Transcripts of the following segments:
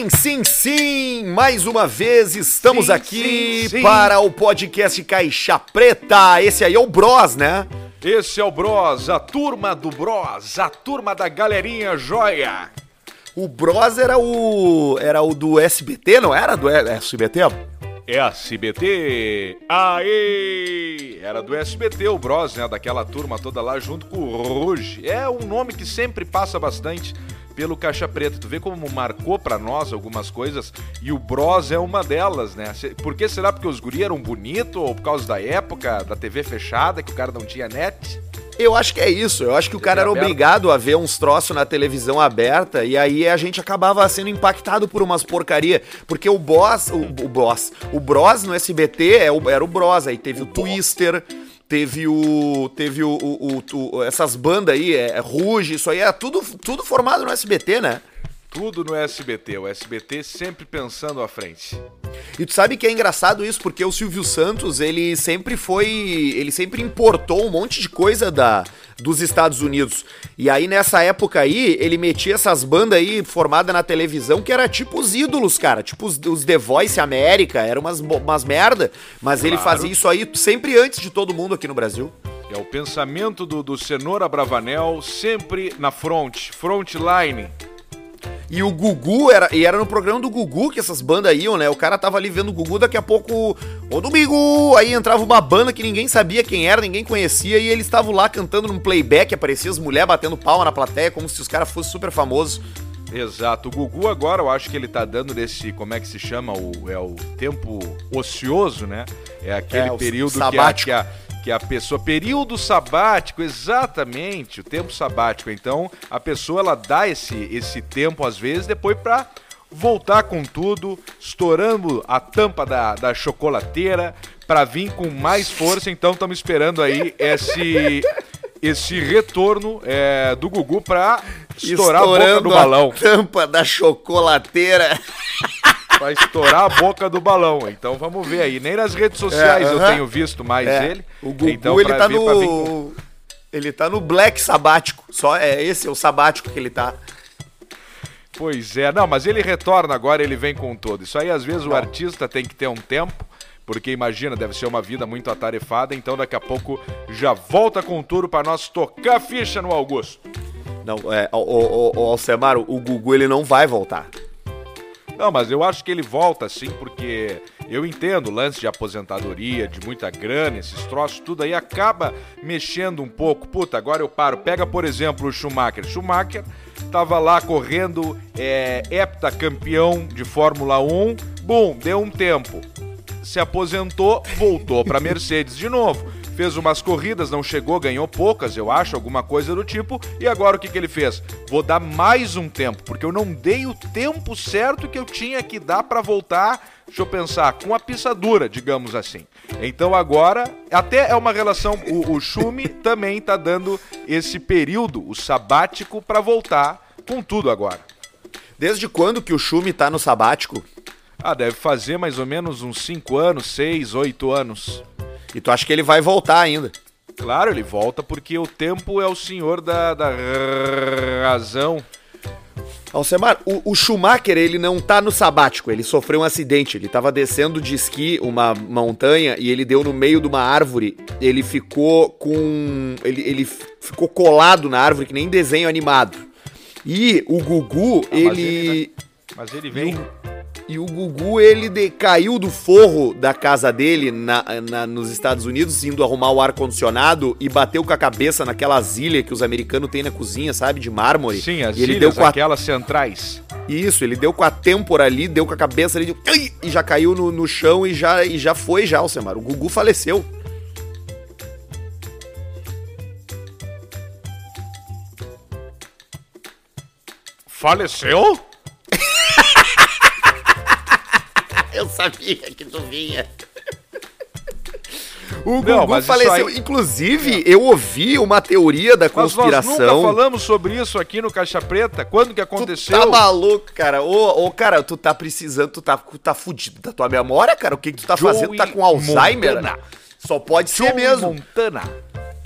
Sim, sim, sim! Mais uma vez estamos Sim, aqui sim, sim. para o podcast Caixa Preta. Esse aí é o Bros, né? Esse é o Bros, a turma do Bros, a turma da galerinha joia. O Bros era o era o do SBT, não era do SBT? É SBT. Aê! Era do SBT o Bros, né? Daquela turma toda lá junto com o Ruge. É um nome que sempre passa bastante pelo Caixa Preta. Tu vê como marcou pra nós algumas coisas e o Bros é uma delas, né? Por que será? Porque os guri eram bonitos ou por causa da época da TV fechada, que o cara não tinha net? Eu acho que é isso. Eu acho que o cara era obrigado a ver uns troços na televisão aberta e aí a gente acabava sendo impactado por umas porcaria. Porque o boss, o, o boss, o Bros no SBT é o- era o Bros. Aí teve o, Twister, teve o. Teve o. o- o- o- essas bandas aí, é, é Ruge, isso aí é tudo, tudo formado no SBT, né? Tudo no SBT, o SBT sempre pensando à frente. E tu sabe que é engraçado isso, porque o Silvio Santos, ele sempre foi. Ele sempre importou um monte de coisa da, dos Estados Unidos. E aí, nessa época aí, ele metia essas bandas aí formadas na televisão que era tipo os ídolos, cara. Tipo os, os The Voice América, eram umas, umas merda. Mas ele Claro. fazia isso aí sempre antes de todo mundo aqui no Brasil. É o pensamento do, do Cenoura Bravanel sempre na front, frontline. E o Gugu era. E era no programa do Gugu que essas bandas iam, né? O cara tava ali vendo o Gugu, daqui a pouco. Ô domingo! Aí entrava uma banda que ninguém sabia quem era, ninguém conhecia, e eles estavam lá cantando num playback, aparecia as mulheres batendo palma na plateia, como se os caras fossem super famosos. Exato. O Gugu agora, eu acho que ele tá dando desse, como é que se chama? O, é o tempo ocioso, né? É aquele É, período que a, sabático. que, a, que a pessoa... Período sabático, exatamente. O tempo sabático. Então, a pessoa, ela dá esse, esse tempo, às vezes, depois pra voltar com tudo, estourando a tampa da, da chocolateira pra vir com mais força. Então, estamos esperando aí esse... Esse retorno é, do Gugu pra estourar a boca do balão. tampa da chocolateira. Pra estourar a boca do balão. Então vamos ver aí. Nem nas redes sociais É, eu aham. tenho visto mais É, ele. O Gugu, então, ele tá vir- com- no. Ele tá no Black Sabático. Só é esse é o sabático que ele tá. Pois é, não, mas ele retorna agora, ele vem com todo. Isso aí às vezes o Não. artista tem que ter um tempo. Porque imagina, deve ser uma vida muito atarefada, então daqui a pouco já volta com tudo pra nós tocar ficha no Augusto. Não, é, o, o, o, o Alcemar, o Gugu ele não vai voltar. Não, mas eu acho que ele volta sim, porque eu entendo o lance de aposentadoria, de muita grana, esses troços, tudo aí acaba mexendo um pouco. Puta, agora eu paro. Pega, por exemplo, o Schumacher. Schumacher tava lá correndo, é, heptacampeão de Fórmula 1, bum, deu um tempo. Se aposentou, voltou pra Mercedes de novo. Fez umas corridas, não chegou, ganhou poucas, eu acho, alguma coisa do tipo. E agora o que, que ele fez? Vou dar mais um tempo, porque eu não dei o tempo certo que eu tinha que dar pra voltar, deixa eu pensar, com a pisadura, digamos assim. Então agora, até é uma relação, o, o Schumi também tá dando esse período, o sabático, pra voltar com tudo agora. Desde quando que o Schumi tá no sabático? Ah, deve fazer mais ou menos uns 5 anos, 6, 8 anos. E tu acha que ele vai voltar ainda? Claro, ele volta porque o tempo é o senhor da, da razão. Alcemar, o, o Schumacher, ele não tá no sabático, ele sofreu um acidente. Ele tava descendo de esqui uma montanha e ele deu no meio de uma árvore. Ele ficou com. Ele, ele ficou colado na árvore, que nem desenho animado. E o Gugu, Ah, mas ele. Mas ele vem. E o Gugu, ele de- caiu do forro da casa dele na, na- nos Estados Unidos, indo arrumar o ar-condicionado e bateu com a cabeça naquelas ilhas que os americanos têm na cozinha, sabe? De mármore. Sim, as e ele ilhas, deu com a aquelas centrais. isso, ele deu com a têmpora ali, deu com a cabeça ali, e já caiu no, no chão e já, e já foi já, Alcemar. O Gugu faleceu. Faleceu? Eu sabia que tu vinha. O Não, Gugu faleceu. aí- Inclusive, eu ouvi uma teoria da Mas nós conspiração. nunca falamos sobre isso aqui no Caixa Preta. Quando que Tu aconteceu? tá maluco, cara. Ô, ô, cara, tu tá precisando, tu tá, tu tá fudido da tua memória, cara. O que, que tu tá Joey fazendo? Tu tá com Alzheimer? Montana. Só pode ser Joe mesmo. Montana.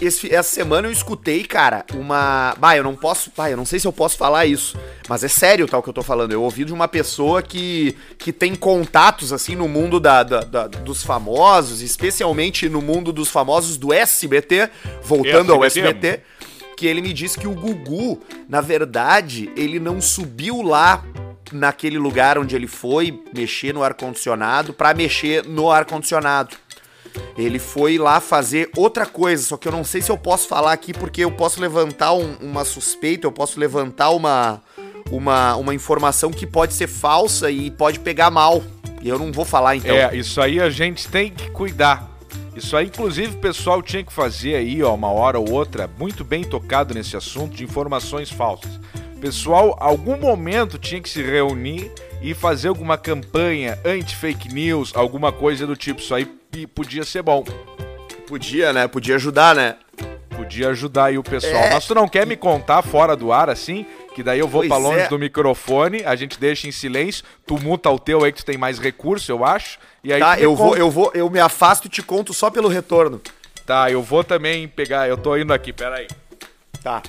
Esse- essa semana eu escutei, cara, uma. Bah, eu não posso. Bah, eu não sei se eu posso falar isso. Mas é sério tal que eu tô falando. Eu ouvi de uma pessoa que, que tem contatos, assim, no mundo da, da- da- dos famosos, especialmente no mundo dos famosos do SBT, voltando ao SBT. Que ele me disse que o Gugu, na verdade, ele não subiu lá naquele lugar onde ele foi mexer no ar-condicionado pra mexer no ar-condicionado. Ele foi lá fazer outra coisa, só que eu não sei se eu posso falar aqui porque eu posso levantar um- uma suspeita, eu posso levantar uma, uma, uma informação que pode ser falsa e pode pegar mal. E eu não vou falar então. É, isso aí a gente tem que cuidar. Isso aí, inclusive, o pessoal tinha que fazer aí, ó, uma hora ou outra, muito bem tocado nesse assunto de informações falsas. O pessoal, algum momento, tinha que se reunir e fazer alguma campanha anti-fake news, alguma coisa do tipo. Isso aí p- podia ser bom. Podia, né? Podia ajudar, né? Podia ajudar aí o pessoal. É. Mas tu não quer me contar fora do ar assim? Que daí eu vou Pois pra longe é. do microfone, a gente deixa em silêncio, tu muta o teu aí que tu tem mais recurso, eu acho. E aí Tá, eu vou, conta. eu vou, eu me afasto e te conto só pelo retorno. Tá, eu vou também pegar. Eu tô indo aqui, peraí. Tá.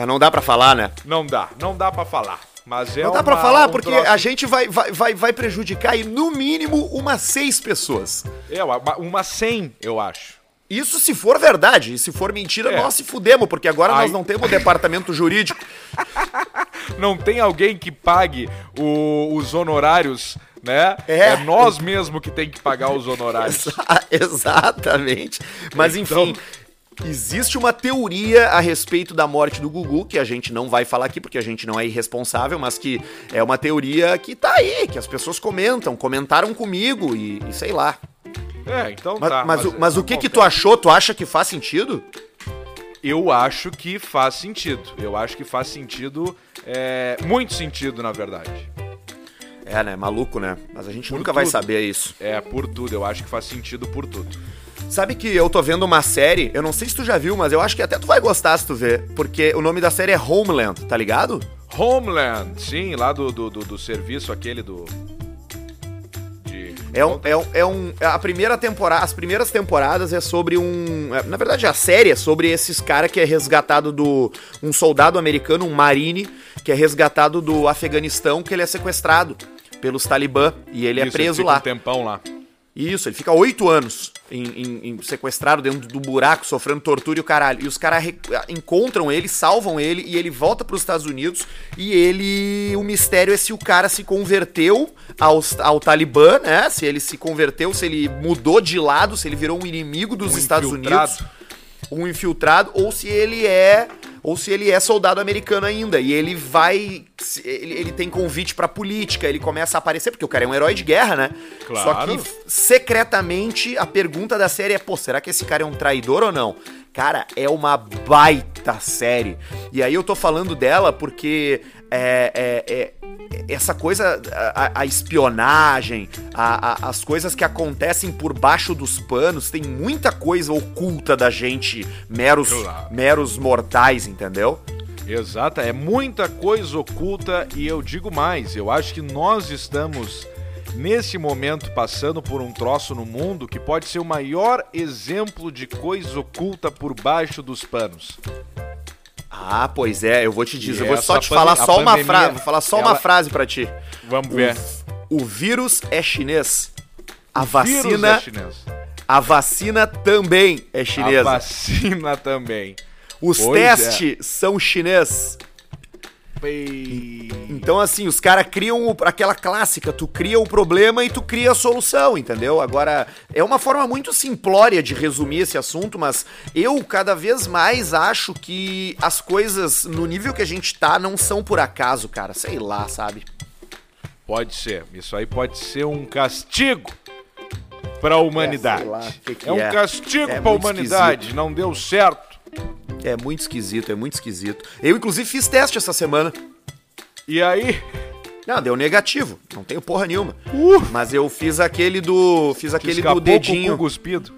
Mas não dá pra falar, né? Não dá, não dá pra falar. Mas é Não dá pra falar um porque troço- a gente vai, vai, vai, vai prejudicar e no mínimo umas seis pessoas. É, uma, 100, eu acho. Isso se for verdade. E se for mentira, É. nós se fudemos, porque agora Aí- nós não temos departamento jurídico. Não tem alguém que pague o- os honorários, né? É. nós mesmo que tem que pagar os honorários. Exa- Exatamente. Mas Então- enfim, existe uma teoria a respeito da morte do Gugu, que a gente não vai falar aqui porque a gente não é irresponsável, mas que é uma teoria que tá aí, que as pessoas comentam, comentaram comigo e, e sei lá. É, então Mas, tá. mas, o, mas o que que tu achou? Tu acha que faz sentido? Eu acho que faz sentido. Eu acho que faz sentido, é, muito sentido, na verdade. É, né? Maluco, né? Mas a gente Por nunca vai tudo. saber isso. É, por tudo. Eu acho que faz sentido por tudo. Sabe que eu tô vendo uma série, eu não sei se tu já viu, mas eu acho que até tu vai gostar se tu ver, porque o nome da série é Homeland, tá ligado? Homeland, sim, lá do, do, do, do serviço aquele do. De. É um, é um, é um- a primeira temporada, as primeiras temporadas é sobre um, é, na verdade a série é sobre esses cara que é resgatado do um soldado americano, um marine, que é resgatado do Afeganistão, que ele é sequestrado pelos Talibã e ele é Isso, preso fica lá. Um tempão lá. Isso, ele fica oito anos em, em- em sequestrado dentro do buraco, sofrendo tortura e o caralho. E os caras re- encontram ele, salvam ele e ele volta pros Estados Unidos. E ele. O mistério é se o cara se converteu aos, ao Talibã, né? Se ele se converteu, se ele mudou de lado, se ele virou um inimigo dos Um Estados infiltrado. Unidos. Um infiltrado, ou se ele é. Ou se ele é soldado americano ainda. E ele vai. Ele, ele tem convite pra política, ele começa a aparecer, porque o cara é um herói de guerra, né? Só Claro. que secretamente a pergunta da série é: pô, será que esse cara é um traidor ou não? Cara, é uma baita série. E aí eu tô falando dela porque é, é- é- essa coisa, a, a espionagem, a- a- as coisas que acontecem por baixo dos panos, tem muita coisa oculta da gente, meros, Claro. meros mortais, entendeu? Exata, é muita coisa oculta e eu digo mais, eu acho que nós estamos nesse momento passando por um troço no mundo que pode ser o maior exemplo de coisa oculta por baixo dos panos. Ah, pois é, eu vou te dizer, E eu vou só te falar só a uma frase, vou falar só uma ela- frase pra ti. Vamos ver. O vírus é chinês. A Vírus vacina, é chinês. a vacina também é A chinesa. vacina também. Os Pois é. testes são chinês. Então, assim, os caras criam o- aquela clássica, tu cria o problema e tu cria a solução, entendeu? Agora, é uma forma muito simplória de resumir esse assunto, mas eu cada vez mais acho que as coisas no nível que a gente tá não são por acaso, cara. Sei lá, sabe? Pode ser. Isso aí pode ser um castigo pra humanidade. sei lá, que que é um é. castigo É pra muito humanidade. Não deu certo. É muito esquisito, é muito esquisito. Eu, inclusive, fiz teste essa semana. E aí, Não, deu negativo. Não tenho porra nenhuma. Uh! Mas eu fiz aquele do. Fiz aquele do com o dedinho. cu cuspido.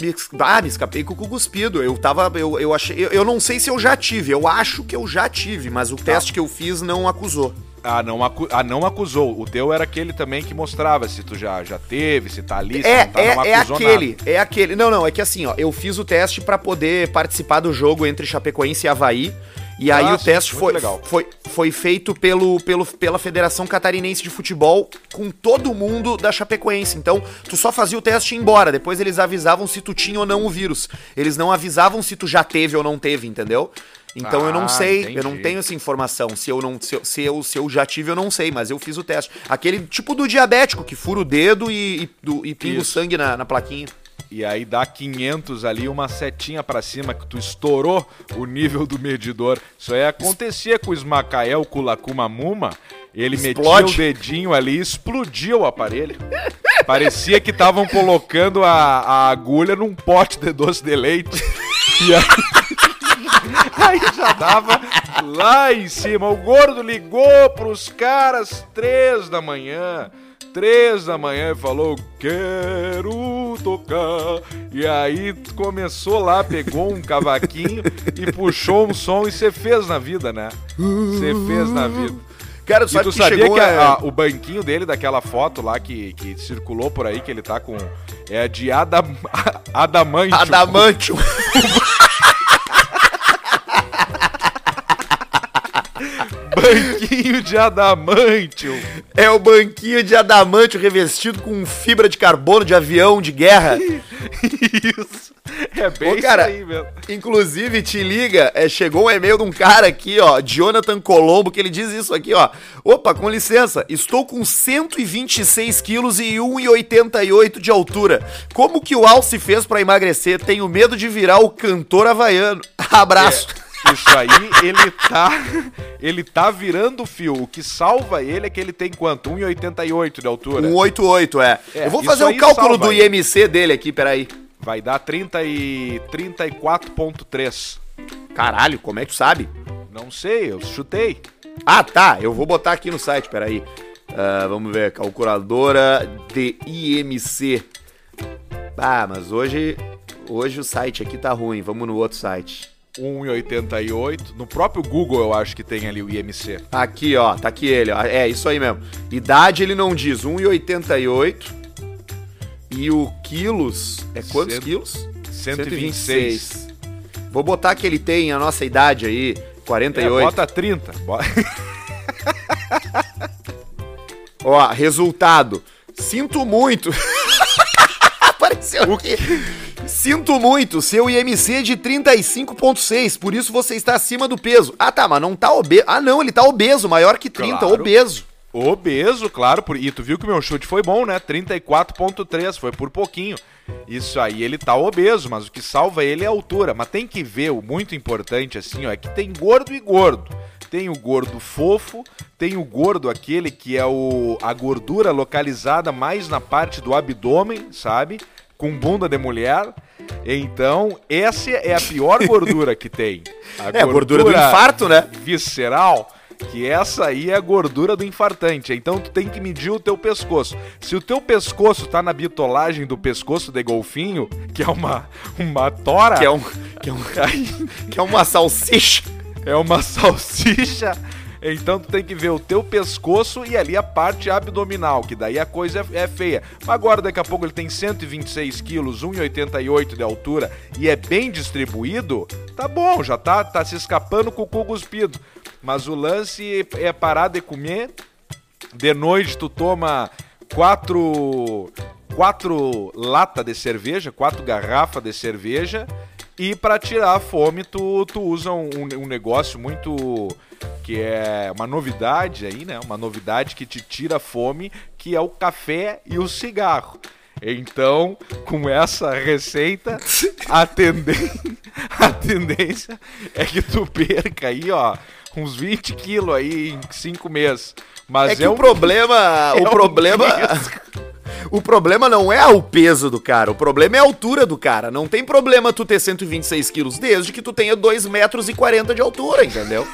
Me, ah, me escapei com o cu cuspido. Eu tava. Eu, eu achei. Eu, eu não sei se eu já tive. Eu acho que eu já tive, mas o Tá. teste que eu fiz não acusou. Ah não, acu... ah, não acusou. O teu era aquele também que mostrava se tu já, já teve, se tá ali, se É, não tá, é, não é aquele, nada. é aquele. Não, não, é que assim, ó, eu fiz o teste pra poder participar do jogo entre Chapecoense e Havaí. E aí Ah, o teste foi, legal. foi, foi feito pelo, pelo, pela Federação Catarinense de Futebol com todo mundo da Chapecoense. Então, tu só fazia o teste e ia embora. Depois eles avisavam se tu tinha ou não o vírus. Eles não avisavam se tu já teve ou não teve, entendeu? Então eu não Ah, sei, eu não entendi. tenho essa informação. Se eu não se eu, se eu, se eu já tive, eu não sei, mas eu fiz o teste. Aquele tipo do diabético que fura o dedo e, e, do- e pinga o sangue na, na plaquinha. E aí dá 500 ali, uma setinha pra cima que tu estourou o nível do medidor. Isso aí acontecia com o Ismacael Kulacumamuma. Ele Explode. metia o dedinho ali e explodia o aparelho. Parecia que estavam colocando a, a agulha num pote de doce de leite. E aí... Aí já dava lá em cima. O gordo ligou pros caras três da manhã. Três da manhã e falou: Quero tocar. E aí começou lá, pegou um cavaquinho e puxou um som e você fez na vida, né? Você fez na vida. Cara, E sabe tu que sabia que é- a- a- o banquinho dele, daquela foto lá que, que circulou por aí, que ele tá com. É de Adam, Adamantio. Adamantio. Banquinho de Adamantio. É o banquinho de adamantio revestido com fibra de carbono de avião de guerra. Isso. É bem Ô, cara, isso aí mesmo. Inclusive, te liga, é, chegou um e-mail de um cara aqui, ó, Jonathan Colombo, que ele diz isso aqui, ó. Opa, com licença, estou com 126 quilos e 1,88 de altura. Como que o Alce fez pra emagrecer? Tenho medo de virar o cantor havaiano. Abraço. Isso aí, ele tá. Ele tá virando fio. O que salva ele é que ele tem quanto? 1,88 de altura. 188, é. É, Eu vou fazer o cálculo do. IMC dele aqui, peraí. Vai dar 30 e 34.3. Caralho, como é que tu sabe? Não sei, eu chutei. Ah, tá. Eu vou botar aqui no site, peraí. Ah, vamos ver, calculadora de IMC. Ah, mas hoje, hoje o site aqui tá ruim. Vamos no outro site. 1,88. No próprio Google eu acho que tem ali o IMC. Aqui, ó, tá aqui ele, ó. É, isso aí mesmo. Idade ele não diz, 1,88. E o quilos, é quantos Cento- quilos? 126. Vou botar que ele tem a nossa idade aí, É, 48. bota 30. Bota... Ó, resultado. Sinto muito. Apareceu aqui. Sinto muito, seu IMC é de 35.6, por isso você está acima do peso. Ah, tá, mas não tá obeso. Ah, não, ele tá obeso, maior que 30, Claro. obeso. Obeso, claro. Por... E tu viu que o meu chute foi bom, né? 34.3, foi por pouquinho. Isso aí, ele tá obeso, mas o que salva ele é a altura. Mas tem que ver, o muito importante assim, ó, é que tem gordo e gordo. Tem o gordo fofo, tem o gordo aquele que é o a gordura localizada mais na parte do abdômen, sabe? Com bunda de mulher. Então, essa é a pior gordura que tem. É, a gordura do infarto, né? Visceral que essa aí é a gordura do infartante. Então tu tem que medir o teu pescoço. Se o teu pescoço tá na bitolagem do pescoço de golfinho, que é uma uma tora, Que é, um, que, é um, que é uma salsicha. é uma salsicha, então tu tem que ver o teu pescoço e ali a parte abdominal, que daí a coisa é, é feia. Mas agora daqui a pouco ele tem 126 quilos, 1,88 de altura e é bem distribuído, tá bom, já tá, tá se escapando com o cu cuspido. Mas o lance é parar de comer, de noite tu toma quatro, quatro latas de cerveja, quatro garrafas de cerveja E para tirar a fome, tu, tu usa um, um negócio muito que é uma novidade aí, né? Uma novidade que te tira a fome, que é o café e o cigarro. Então, com essa receita, a, a tendência é que tu perca aí, ó, uns 20 quilos aí em 5 meses. Mas é que é o um... problema. É o problema. o problema não é o peso do cara, o problema é a altura do cara. Não tem problema tu ter 126 quilos, desde que tu tenha 2 metros e 40 de altura, entendeu?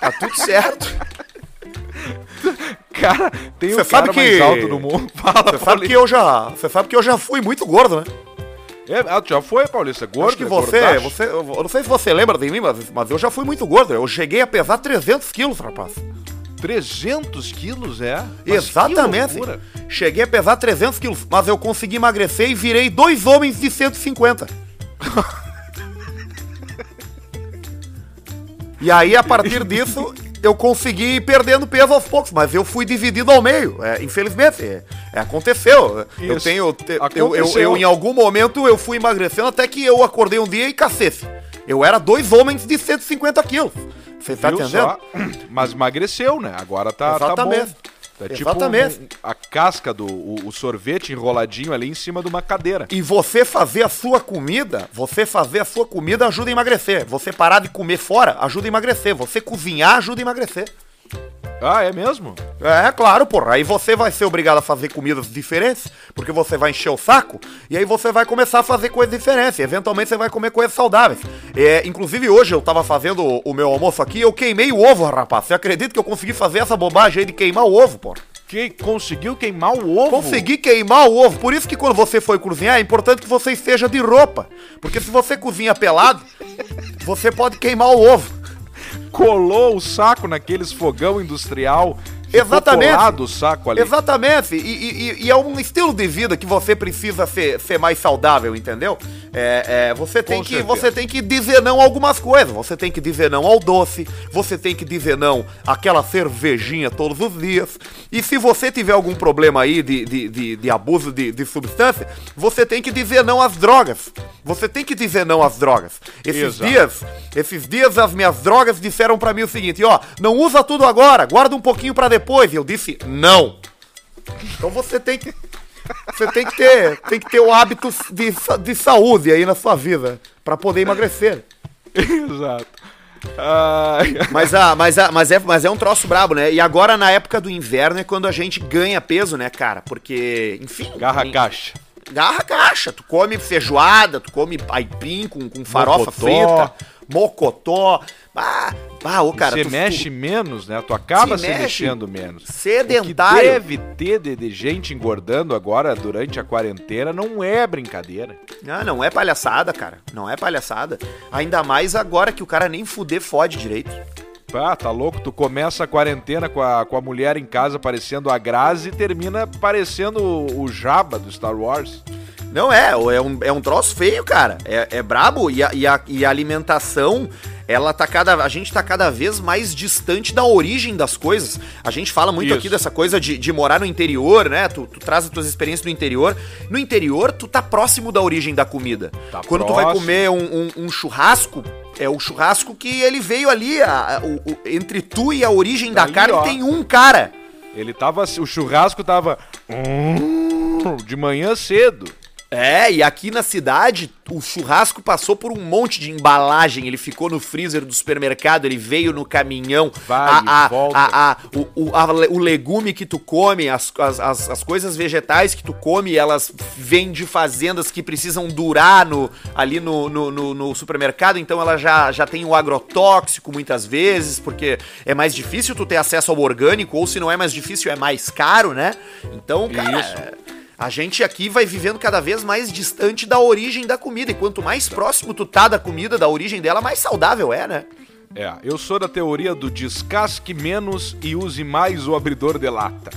tá tudo certo. Cara, tem o cara que... mais alto do mundo. Fala, Você sabe que eu já, você sabe que eu já fui muito gordo, né? É, ah, já foi, Paulista? Gordo? Acho que você, você, eu não sei se você lembra de mim, mas, mas eu já fui muito gordo. Eu cheguei a pesar 300 quilos, rapaz. 300 quilos, é? Mas Exatamente. Cheguei a pesar 300 quilos, mas eu consegui emagrecer e virei dois homens de 150. e aí, a partir disso, eu consegui ir perdendo peso aos poucos, mas eu fui dividido ao meio. É, infelizmente, é, é, aconteceu. Isso. Eu tenho. Te, eu, eu, eu, em algum momento, eu fui emagrecendo até que eu acordei um dia e cacete. Eu era dois homens de 150 quilos. Você tá entendendo? Só? Mas emagreceu, né? Agora tá, Exatamente. tá bom. É tipo Exatamente. Um, a casca do o, o, sorvete enroladinho ali em cima de uma cadeira. E você fazer a sua comida, você fazer a sua comida ajuda a emagrecer. Você parar de comer fora ajuda a emagrecer. Você cozinhar ajuda a emagrecer. Ah, é mesmo? É, claro, porra. Aí você vai ser obrigado a fazer comidas diferentes, porque você vai encher o saco, e aí você vai começar a fazer coisas diferentes. Eventualmente você vai comer coisas saudáveis. É, inclusive hoje eu tava fazendo o meu almoço aqui eu queimei o ovo, rapaz. Você acredita que eu consegui fazer essa bobagem aí de queimar o ovo, porra? Que conseguiu queimar o ovo? Consegui queimar o ovo. Por isso que quando você for cozinhar, é importante que você esteja de roupa. Porque se você cozinha pelado, você pode queimar o ovo colou o saco naqueles fogão industrial. Exatamente. o saco ali. Exatamente. E, e, e, é um estilo de vida que você precisa ser, ser mais saudável, entendeu? É, é, você, tem que, você tem que dizer não a algumas coisas. Você tem que dizer não ao doce. Você tem que dizer não àquela cervejinha todos os dias. E se você tiver algum problema aí de, de, de, de abuso de, de substância, você tem que dizer não às drogas. Você tem que dizer não às drogas. Esses Exato. dias, esses dias as minhas drogas disseram para mim o seguinte, ó, não usa tudo agora, guarda um pouquinho para depois. E eu disse, não. Então você tem que você tem que ter, tem que ter o hábito de, de saúde aí na sua vida para poder emagrecer. Exato. Mas, ah, mas, ah, mas, é, mas é um troço brabo, né? E agora, na época do inverno, é quando a gente ganha peso, né, cara? Porque, enfim. Garra caixa garra caixa. Tu come feijoada, tu come aipim com, com farofa mocotó. frita, mocotó. Ah, ah ô, cara. Você mexe tu... menos, né? Tu acaba se, se mexendo menos. Sedentário. O que deve ter de, de, gente engordando agora durante a quarentena não é brincadeira. Não, não é palhaçada, cara. Não é palhaçada. Ainda mais agora que o cara nem fuder fode direito. Ah, tá louco? Tu começa a quarentena com a, com a mulher em casa parecendo a Grazi e termina parecendo o, o Jabba do Star Wars. Não é, é um, é um troço feio, cara. É, é brabo e a, e, a, e a alimentação ela tá cada. A gente tá cada vez mais distante da origem das coisas. A gente fala muito Isso. aqui dessa coisa de, de morar no interior, né? Tu, tu, traz as tuas experiências do interior. No interior, tu tá próximo da origem da comida. Tá Quando próximo. tu vai comer um, um, um, churrasco, é o churrasco que ele veio ali. A, a, o, entre tu e a origem tá da ali, carne ó. tem um cara. Ele tava. O churrasco tava. Hum, de manhã cedo. É, e aqui na cidade, o churrasco passou por um monte de embalagem. Ele ficou no freezer do supermercado, ele veio no caminhão. Vai, a, a, volta. A, a, o, o, a, o legume que tu come, as, as, as, coisas vegetais que tu come, elas vêm de fazendas que precisam durar no, ali no, no, no, no supermercado. Então ela já, já tem o agrotóxico muitas vezes, porque é mais difícil tu ter acesso ao orgânico, ou se não é mais difícil, é mais caro, né? Então, cara. Isso a gente aqui vai vivendo cada vez mais distante da origem da comida. E quanto mais próximo tu tá da comida, da origem dela, mais saudável é, né? É, eu sou da teoria do descasque menos e use mais o abridor de lata.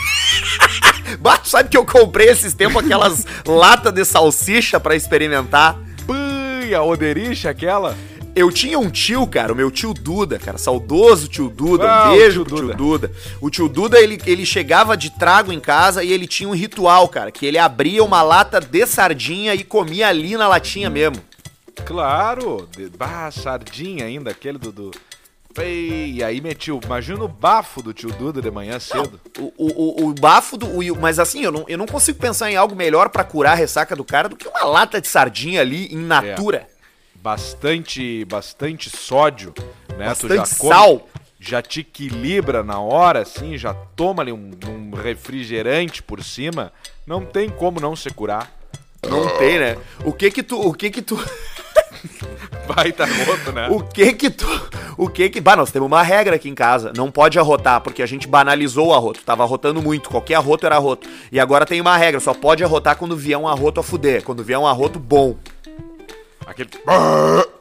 Bato, sabe que eu comprei esses tempos aquelas latas de salsicha para experimentar? Pui, a odericha aquela? Eu tinha um tio, cara, o meu tio Duda, cara, saudoso tio Duda, ah, um beijo tio Duda. tio Duda. O tio Duda, ele, ele chegava de trago em casa e ele tinha um ritual, cara, que ele abria uma lata de sardinha e comia ali na latinha mesmo. Claro! De... Bah, sardinha ainda, aquele do. do... E aí metiu, imagina o bafo do tio Duda de manhã cedo. O, o, o, o bafo do. O, mas assim, eu não, eu não consigo pensar em algo melhor para curar a ressaca do cara do que uma lata de sardinha ali em natura. É. Bastante, bastante sódio, né? Bastante sal. Já te equilibra na hora, assim, já toma ali um, um refrigerante por cima. Não tem como não se curar. Não tem, né? O que que tu. O que que tu. Vai tá roto, né? O que que tu. O que que. Bah, nós temos uma regra aqui em casa. Não pode arrotar, porque a gente banalizou o arroto. Tava arrotando muito. Qualquer arroto era arroto. E agora tem uma regra. Só pode arrotar quando vier um arroto a fuder. Quando vier um arroto bom. Aquele.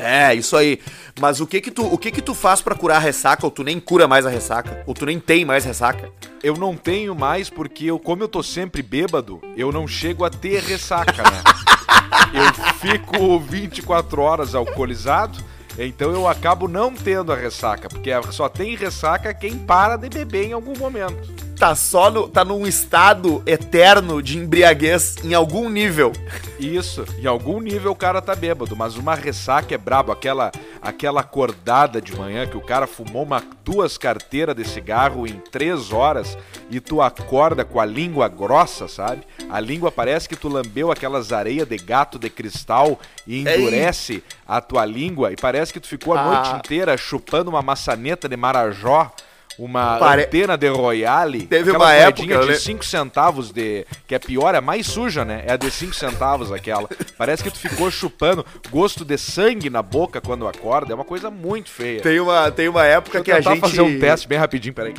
É, isso aí. Mas o que que tu, o que que tu faz para curar a ressaca? Ou tu nem cura mais a ressaca? Ou tu nem tem mais ressaca? Eu não tenho mais porque eu, como eu tô sempre bêbado, eu não chego a ter ressaca, né? eu fico 24 horas alcoolizado, então eu acabo não tendo a ressaca, porque só tem ressaca quem para de beber em algum momento tá só no, tá num estado eterno de embriaguez em algum nível. Isso, em algum nível o cara tá bêbado, mas uma ressaca é brabo, aquela aquela acordada de manhã que o cara fumou uma, duas carteiras de cigarro em três horas e tu acorda com a língua grossa, sabe? A língua parece que tu lambeu aquelas areias de gato de cristal e endurece Ei. a tua língua e parece que tu ficou a ah. noite inteira chupando uma maçaneta de marajó uma Pare... antena de Royale. Teve uma época. de 5 centavos de. Que é pior, é mais suja, né? É a de 5 centavos aquela. Parece que tu ficou chupando gosto de sangue na boca quando acorda. É uma coisa muito feia. Tem uma, tem uma época que a gente. fazer um teste bem rapidinho, peraí.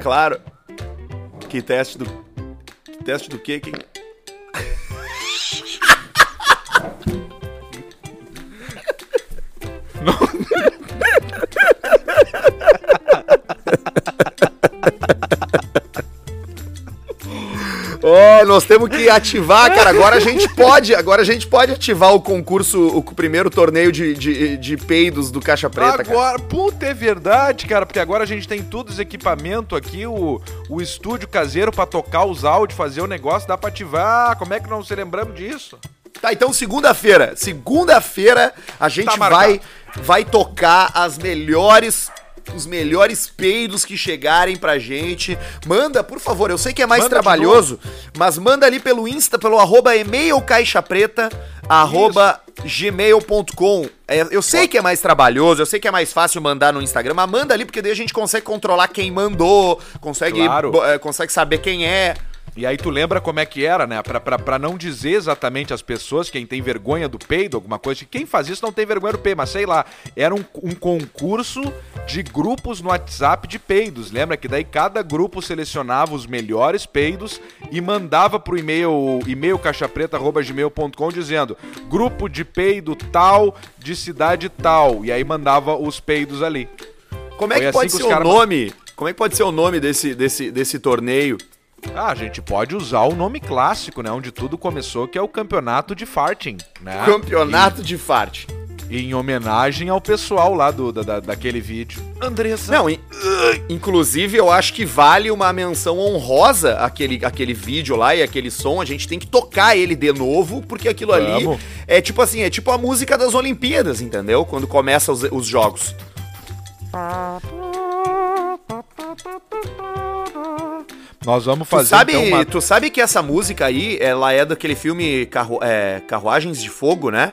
Claro. Que teste do. Que teste do quê? Quem... Nós temos que ativar, cara. Agora a gente pode, agora a gente pode ativar o concurso, o primeiro torneio de, de, de peidos do Caixa Preta. Agora, cara. puta, é verdade, cara, porque agora a gente tem todos os equipamentos aqui, o, o estúdio caseiro para tocar os áudios, fazer o negócio, dá pra ativar. Como é que não se lembramos disso? Tá, então segunda-feira, segunda-feira a gente tá vai vai tocar as melhores os melhores peidos que chegarem pra gente. Manda, por favor, eu sei que é mais manda trabalhoso, mas manda ali pelo Insta, pelo arroba e-mail caixa preta, arroba gmail.com. É, eu sei que é mais trabalhoso, eu sei que é mais fácil mandar no Instagram, mas manda ali, porque daí a gente consegue controlar quem mandou, consegue, claro. é, consegue saber quem é. E aí tu lembra como é que era, né? Pra, pra, pra não dizer exatamente as pessoas, quem tem vergonha do peido, alguma coisa, quem faz isso não tem vergonha do peido, mas sei lá, era um, um concurso de grupos no WhatsApp de peidos. Lembra que daí cada grupo selecionava os melhores peidos e mandava pro e-mail, e-mail caixapreta.gmail.com dizendo grupo de peido tal, de cidade tal. E aí mandava os peidos ali. Como é que Foi pode assim ser o nome? Como é que pode ser o nome desse, desse, desse torneio? Ah, a gente pode usar o nome clássico, né? Onde tudo começou, que é o campeonato de farting, né? Campeonato e, de farting. Em homenagem ao pessoal lá do, da, daquele vídeo. Andressa. Não, in, inclusive eu acho que vale uma menção honrosa aquele, aquele vídeo lá e aquele som. A gente tem que tocar ele de novo, porque aquilo Vamos. ali é tipo assim, é tipo a música das Olimpíadas, entendeu? Quando começa os, os jogos. Nós vamos fazer. Tu sabe, então, uma... tu sabe que essa música aí, ela é daquele filme Carru é, Carruagens de Fogo, né?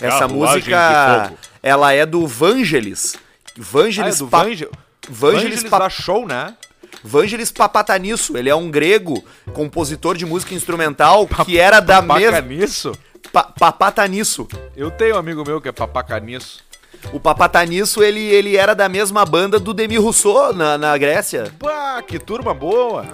Essa música, ela é do Vangelis. Vangelis, ah, é do pa... Vangelis, Vangelis pa... da show, né? Vangelis Papatanisso, ele é um grego, compositor de música instrumental que era da mesma. Papacanisso? Pa Papatanisso. Eu tenho um amigo meu que é Papacanisso. O Papatanisso, ele, ele era da mesma banda do Demi Rousseau na, na Grécia. Pá, que turma boa!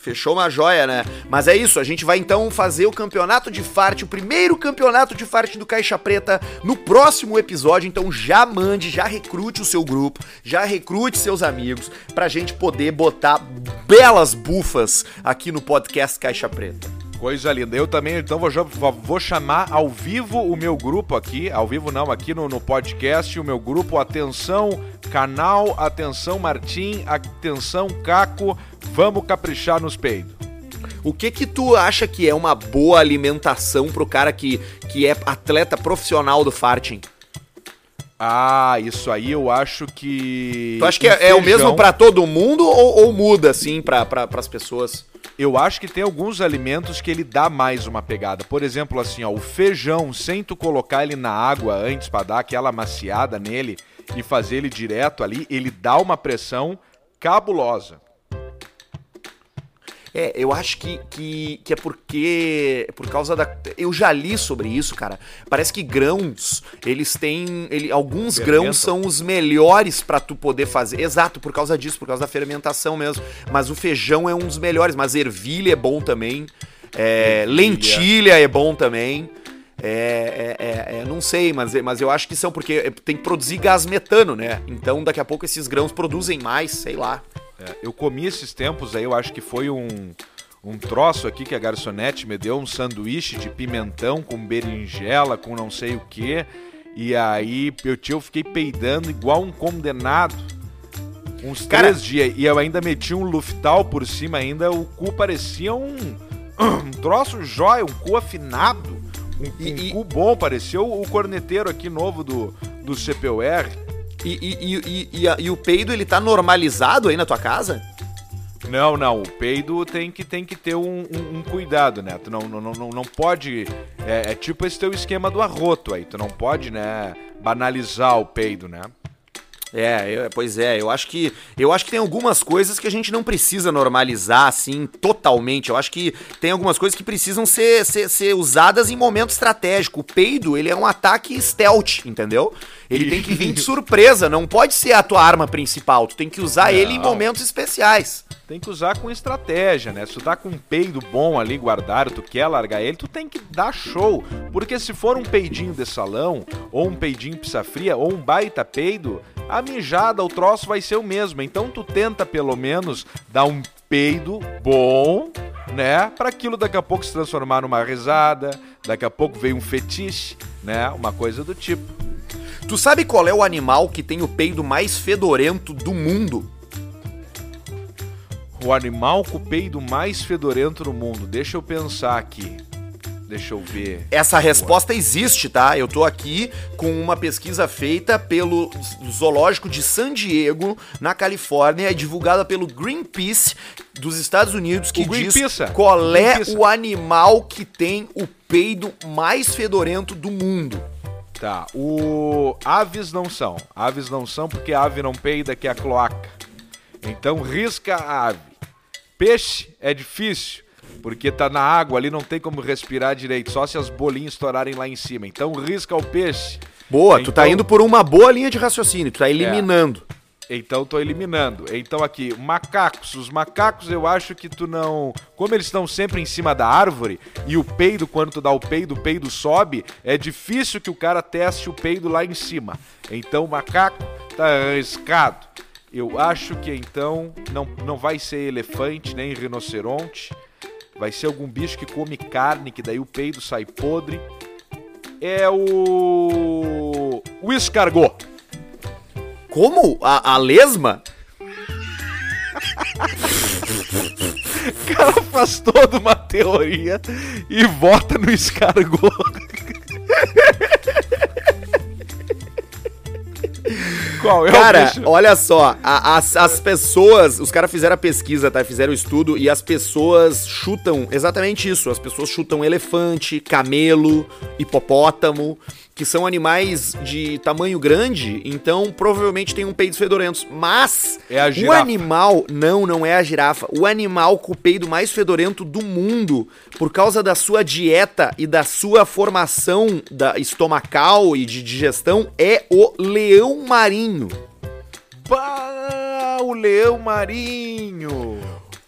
Fechou uma joia, né? Mas é isso, a gente vai então fazer o campeonato de farte, o primeiro campeonato de farte do Caixa Preta no próximo episódio. Então já mande, já recrute o seu grupo, já recrute seus amigos pra gente poder botar belas bufas aqui no podcast Caixa Preta. Coisa linda. Eu também, então, vou, vou chamar ao vivo o meu grupo aqui, ao vivo não, aqui no, no podcast, o meu grupo Atenção Canal, Atenção Martim, Atenção Caco, vamos caprichar nos peidos. O que que tu acha que é uma boa alimentação pro cara que, que é atleta profissional do farting? Ah, isso aí eu acho que. Tu acha que é, é o mesmo para todo mundo ou, ou muda assim para pra, as pessoas? Eu acho que tem alguns alimentos que ele dá mais uma pegada. Por exemplo, assim, ó, o feijão, sem tu colocar ele na água antes para dar aquela maciada nele e fazer ele direto ali, ele dá uma pressão cabulosa. É, eu acho que, que, que é porque. Por causa da. Eu já li sobre isso, cara. Parece que grãos, eles têm. Ele, alguns grãos são os melhores para tu poder fazer. Exato, por causa disso, por causa da fermentação mesmo. Mas o feijão é um dos melhores. Mas ervilha é bom também. É, lentilha é bom também. É, é, é, é, não sei, mas, mas eu acho que são porque tem que produzir gás metano, né? Então daqui a pouco esses grãos produzem mais, sei lá. É, eu comi esses tempos aí, eu acho que foi um, um troço aqui que a garçonete me deu, um sanduíche de pimentão com berinjela, com não sei o que. E aí eu, eu fiquei peidando igual um condenado. Uns Cara, três dias. E eu ainda meti um luftal por cima ainda, o cu parecia um, um troço jóia, um cu afinado. Um, e, um cu bom, parecia o, o corneteiro aqui novo do, do CPUR. E, e, e, e, e, o peido, ele tá normalizado aí na tua casa? Não, não. O peido tem que, tem que ter um, um, um cuidado, né? Tu não, não, não, não pode. É, é, tipo esse teu esquema do arroto aí. Tu não pode, né, banalizar o peido, né? É, eu, pois é, eu acho que eu acho que tem algumas coisas que a gente não precisa normalizar assim totalmente. Eu acho que tem algumas coisas que precisam ser, ser, ser usadas em momento estratégico. O peido, ele é um ataque stealth, entendeu? Ele tem que vir de surpresa, não pode ser a tua arma principal. Tu tem que usar não. ele em momentos especiais. Tem que usar com estratégia, né? Se tu tá com um peido bom ali guardado, tu quer largar ele, tu tem que dar show. Porque se for um peidinho de salão, ou um peidinho pizza fria, ou um baita peido, a mijada, o troço vai ser o mesmo. Então tu tenta pelo menos dar um peido bom, né? Para aquilo daqui a pouco se transformar numa risada, daqui a pouco vem um fetiche, né? Uma coisa do tipo. Tu sabe qual é o animal que tem o peido mais fedorento do mundo? O animal com o peido mais fedorento do mundo. Deixa eu pensar aqui. Deixa eu ver. Essa resposta existe, tá? Eu tô aqui com uma pesquisa feita pelo Zoológico de San Diego, na Califórnia, divulgada pelo Greenpeace dos Estados Unidos, que diz qual é o animal que tem o peido mais fedorento do mundo. Tá, o aves não são. Aves não são porque a ave não peida que é a cloaca. Então risca a ave. Peixe é difícil porque tá na água ali, não tem como respirar direito, só se as bolinhas estourarem lá em cima. Então risca o peixe. Boa, então, tu tá então indo por uma boa linha de raciocínio, tu tá eliminando. É. Então tô eliminando. Então aqui, macacos. Os macacos eu acho que tu não. Como eles estão sempre em cima da árvore e o peido, quando tu dá o peido, o peido sobe, é difícil que o cara teste o peido lá em cima. Então o macaco tá arriscado. Eu acho que então não, não vai ser elefante nem rinoceronte. Vai ser algum bicho que come carne, que daí o peido sai podre. É o. O escargot. Como? A, a lesma? o cara faz toda uma teoria e vota no escargot. Qual é cara, olha só, a, as, as pessoas, os caras fizeram a pesquisa, tá? Fizeram o estudo e as pessoas chutam exatamente isso. As pessoas chutam elefante, camelo, hipopótamo que são animais de tamanho grande, então provavelmente tem um peido fedorento. Mas é a o animal, não, não é a girafa. O animal com o peido mais fedorento do mundo, por causa da sua dieta e da sua formação da estomacal e de digestão, é o leão marinho. Bah, o leão marinho.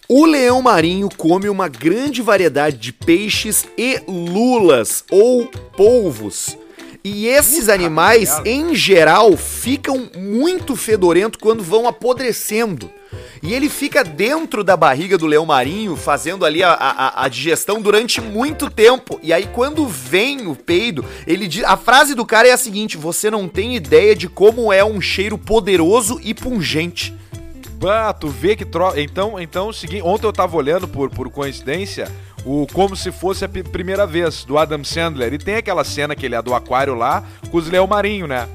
O leão marinho come uma grande variedade de peixes e lulas ou polvos e esses animais, em geral, ficam muito fedorentos quando vão apodrecendo. E ele fica dentro da barriga do leão marinho, fazendo ali a, a, a, digestão durante muito tempo. E aí, quando vem o peido, ele diz. A frase do cara é a seguinte: você não tem ideia de como é um cheiro poderoso e pungente. Bah, tu vê que tro... Então, então, seguinte, ontem eu tava olhando por, por coincidência o Como Se Fosse a P- Primeira Vez, do Adam Sandler. E tem aquela cena que ele é do aquário lá, com os leão marinho, né?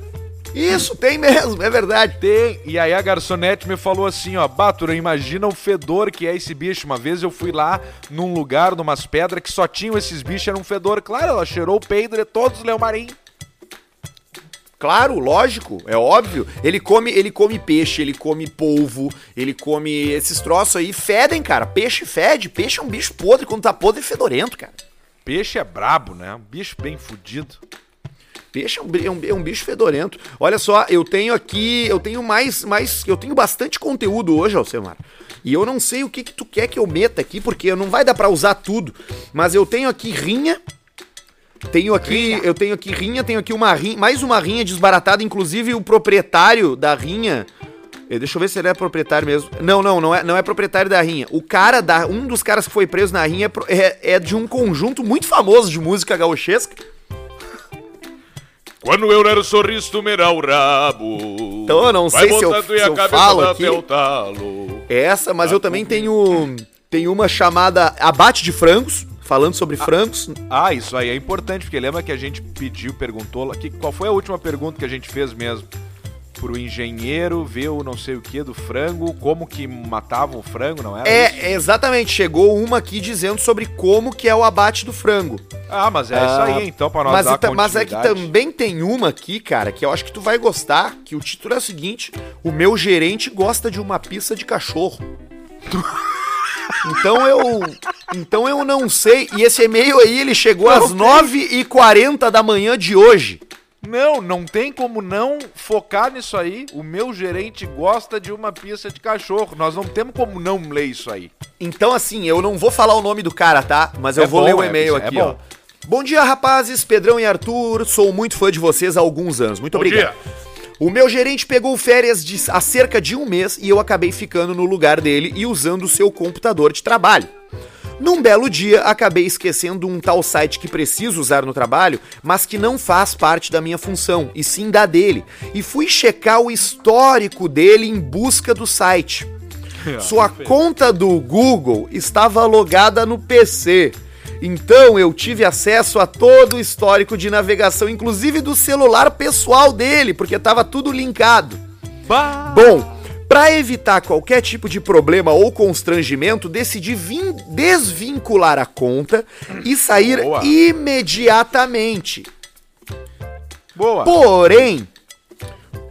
Isso, tem mesmo, é verdade. Tem. E aí a garçonete me falou assim, ó, Batura, imagina o fedor que é esse bicho. Uma vez eu fui lá num lugar, numas pedras, que só tinham esses bichos, era um fedor. Claro, ela cheirou o peido de todos os leão marinho. Claro, lógico, é óbvio. Ele come, ele come peixe, ele come polvo, ele come esses troços aí, fedem, cara. Peixe fede, peixe é um bicho podre, quando tá podre é fedorento, cara. Peixe é brabo, né? Um bicho bem fudido. Peixe é um, é um- é um bicho fedorento. Olha só, eu tenho aqui, eu tenho mais, mais, eu tenho bastante conteúdo hoje, Alcemar. E eu não sei o que que tu quer que eu meta aqui, porque não vai dar pra usar tudo. Mas eu tenho aqui rinha, tenho aqui, eu tenho aqui rinha, tenho aqui uma rinha, mais uma rinha desbaratada, inclusive o proprietário da rinha. eh, Deixa eu ver se ele é proprietário mesmo. Não, não, não é, não é proprietário da rinha. O cara da, um dos caras que foi preso na rinha é é, é de um conjunto muito famoso de música gauchesca. Quando eu der o sorriso, tu me dá o rabo. Então eu não sei se eu- botando e se eu falo aqui. o talo. Essa, mas eu também tenho tenho uma chamada Abate de Frangos, falando sobre frangos. Ah, isso aí é importante, porque lembra que a gente pediu, perguntou. Que, qual foi a última pergunta que a gente fez mesmo? Pro engenheiro ver o não sei o que do frango, como que matavam o frango, não era? isso? É, exatamente, chegou uma aqui dizendo sobre como que é o abate do frango. Ah, mas é isso Ah, aí, então, pra nós Mas, dar ta- mas é que também tem uma aqui, cara, que eu acho que tu vai gostar, que o título é o seguinte: O meu gerente gosta de uma pizza de cachorro. Então eu. Então eu não sei. E esse e-mail aí, ele chegou às 9h40 da manhã de hoje. Não, não tem como não focar nisso aí. O meu gerente gosta de uma pizza de cachorro. Nós não temos como não ler isso aí. Então, assim, eu não vou falar o nome do cara, tá? Mas eu É vou bom, ler o é, e-mail é aqui, bom. ó. Bom dia, rapazes, Pedrão e Arthur. Sou muito fã de vocês há alguns anos. Muito obrigado. O meu gerente pegou férias de, há cerca de um mês e eu acabei ficando no lugar dele e usando o seu computador de trabalho. Num belo dia, acabei esquecendo um tal site que preciso usar no trabalho, mas que não faz parte da minha função, e sim da dele. E fui checar o histórico dele em busca do site. Sua conta do Google estava logada no PC. Então eu tive acesso a todo o histórico de navegação, inclusive do celular pessoal dele, porque estava tudo linkado. Bah! Bom, para evitar qualquer tipo de problema ou constrangimento, decidi vin- desvincular a conta e sair Boa. imediatamente. Boa! Porém,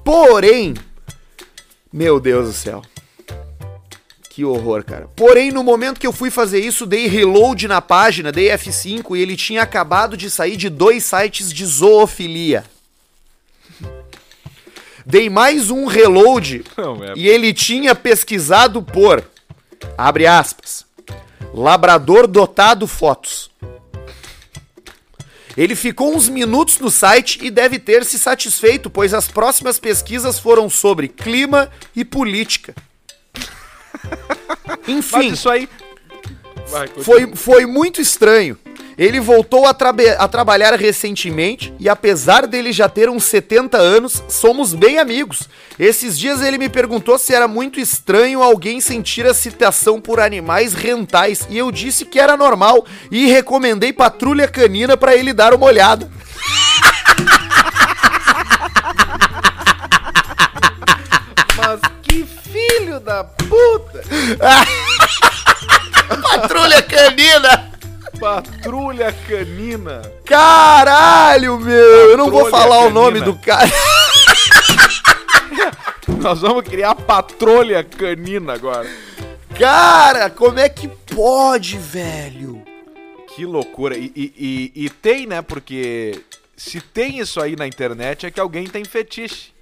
porém, meu Deus do céu. Que horror, cara. Porém, no momento que eu fui fazer isso, dei reload na página, dei F5 e ele tinha acabado de sair de dois sites de zoofilia. Dei mais um reload Não, é- e ele tinha pesquisado por, abre aspas, labrador dotado fotos. Ele ficou uns minutos no site e deve ter se satisfeito, pois as próximas pesquisas foram sobre clima e política. Mas Enfim, isso aí. Vai, foi, foi muito estranho. Ele voltou a, trabe- a trabalhar recentemente e apesar dele já ter uns 70 anos, somos bem amigos. Esses dias ele me perguntou se era muito estranho alguém sentir a citação por animais rentais e eu disse que era normal e recomendei patrulha canina pra ele dar uma olhada. Mas que filho da puta! Patrulha canina! Patrulha canina! Caralho, meu! Eu não vou Patrulha falar o nome canina. do cara. Nós vamos criar patrulha canina agora. Cara, como é que pode, velho? Que loucura. E, e, e- e tem, né? Porque se tem isso aí na internet é que alguém tem fetiche.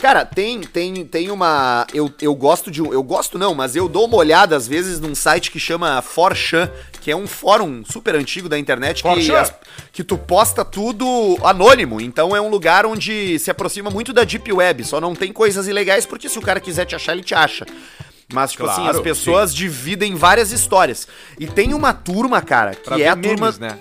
Cara, tem, tem, tem uma. Eu, eu gosto de um. Eu gosto não, mas eu dou uma olhada às vezes num site que chama 4chan, que é um fórum super antigo da internet que, 4chan? as- que tu posta tudo anônimo. Então é um lugar onde se aproxima muito da Deep Web. Só não tem coisas ilegais, porque se o cara quiser te achar, ele te acha. Mas, tipo assim, Claro, as pessoas dividem várias histórias. E tem uma turma, cara, que Pra é a turma. memes, né?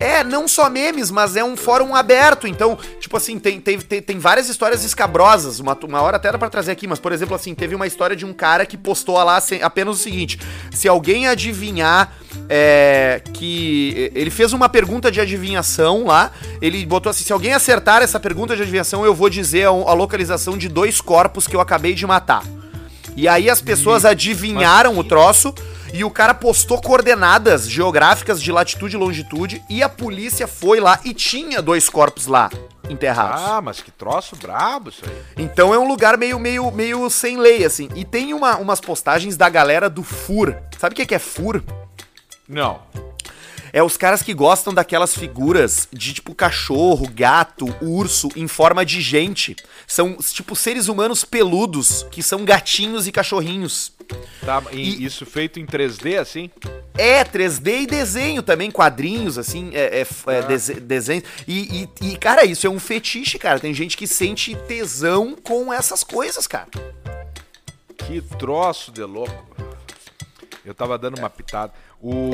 É, não só memes, mas é um fórum aberto. Então, tipo assim, tem, tem, tem, tem várias histórias escabrosas. Uma, uma hora até era pra trazer aqui, mas, por exemplo, assim, teve uma história de um cara que postou lá apenas o seguinte: se alguém adivinhar é, que. Ele fez uma pergunta de adivinhação lá. Ele botou assim: se alguém acertar essa pergunta de adivinhação, eu vou dizer a, a localização de dois corpos que eu acabei de matar. E aí as pessoas adivinharam o troço e o cara postou coordenadas geográficas de latitude e longitude e a polícia foi lá e tinha dois corpos lá enterrados. Ah, mas que troço brabo isso aí. Então é um lugar meio meio meio sem lei assim. E tem uma, umas postagens da galera do FUR. Sabe o que que é FUR? Não. É os caras que gostam daquelas figuras de tipo cachorro, gato, urso em forma de gente. São tipo seres humanos peludos que são gatinhos e cachorrinhos. Tá, e E- isso feito em 3D, assim? É, 3D e desenho também, quadrinhos, assim, é, é, é, Ah. dese- desenho. E, e, e, cara, isso é um fetiche, cara. Tem gente que sente tesão com essas coisas, cara. Que troço de louco. Eu tava dando uma pitada. O...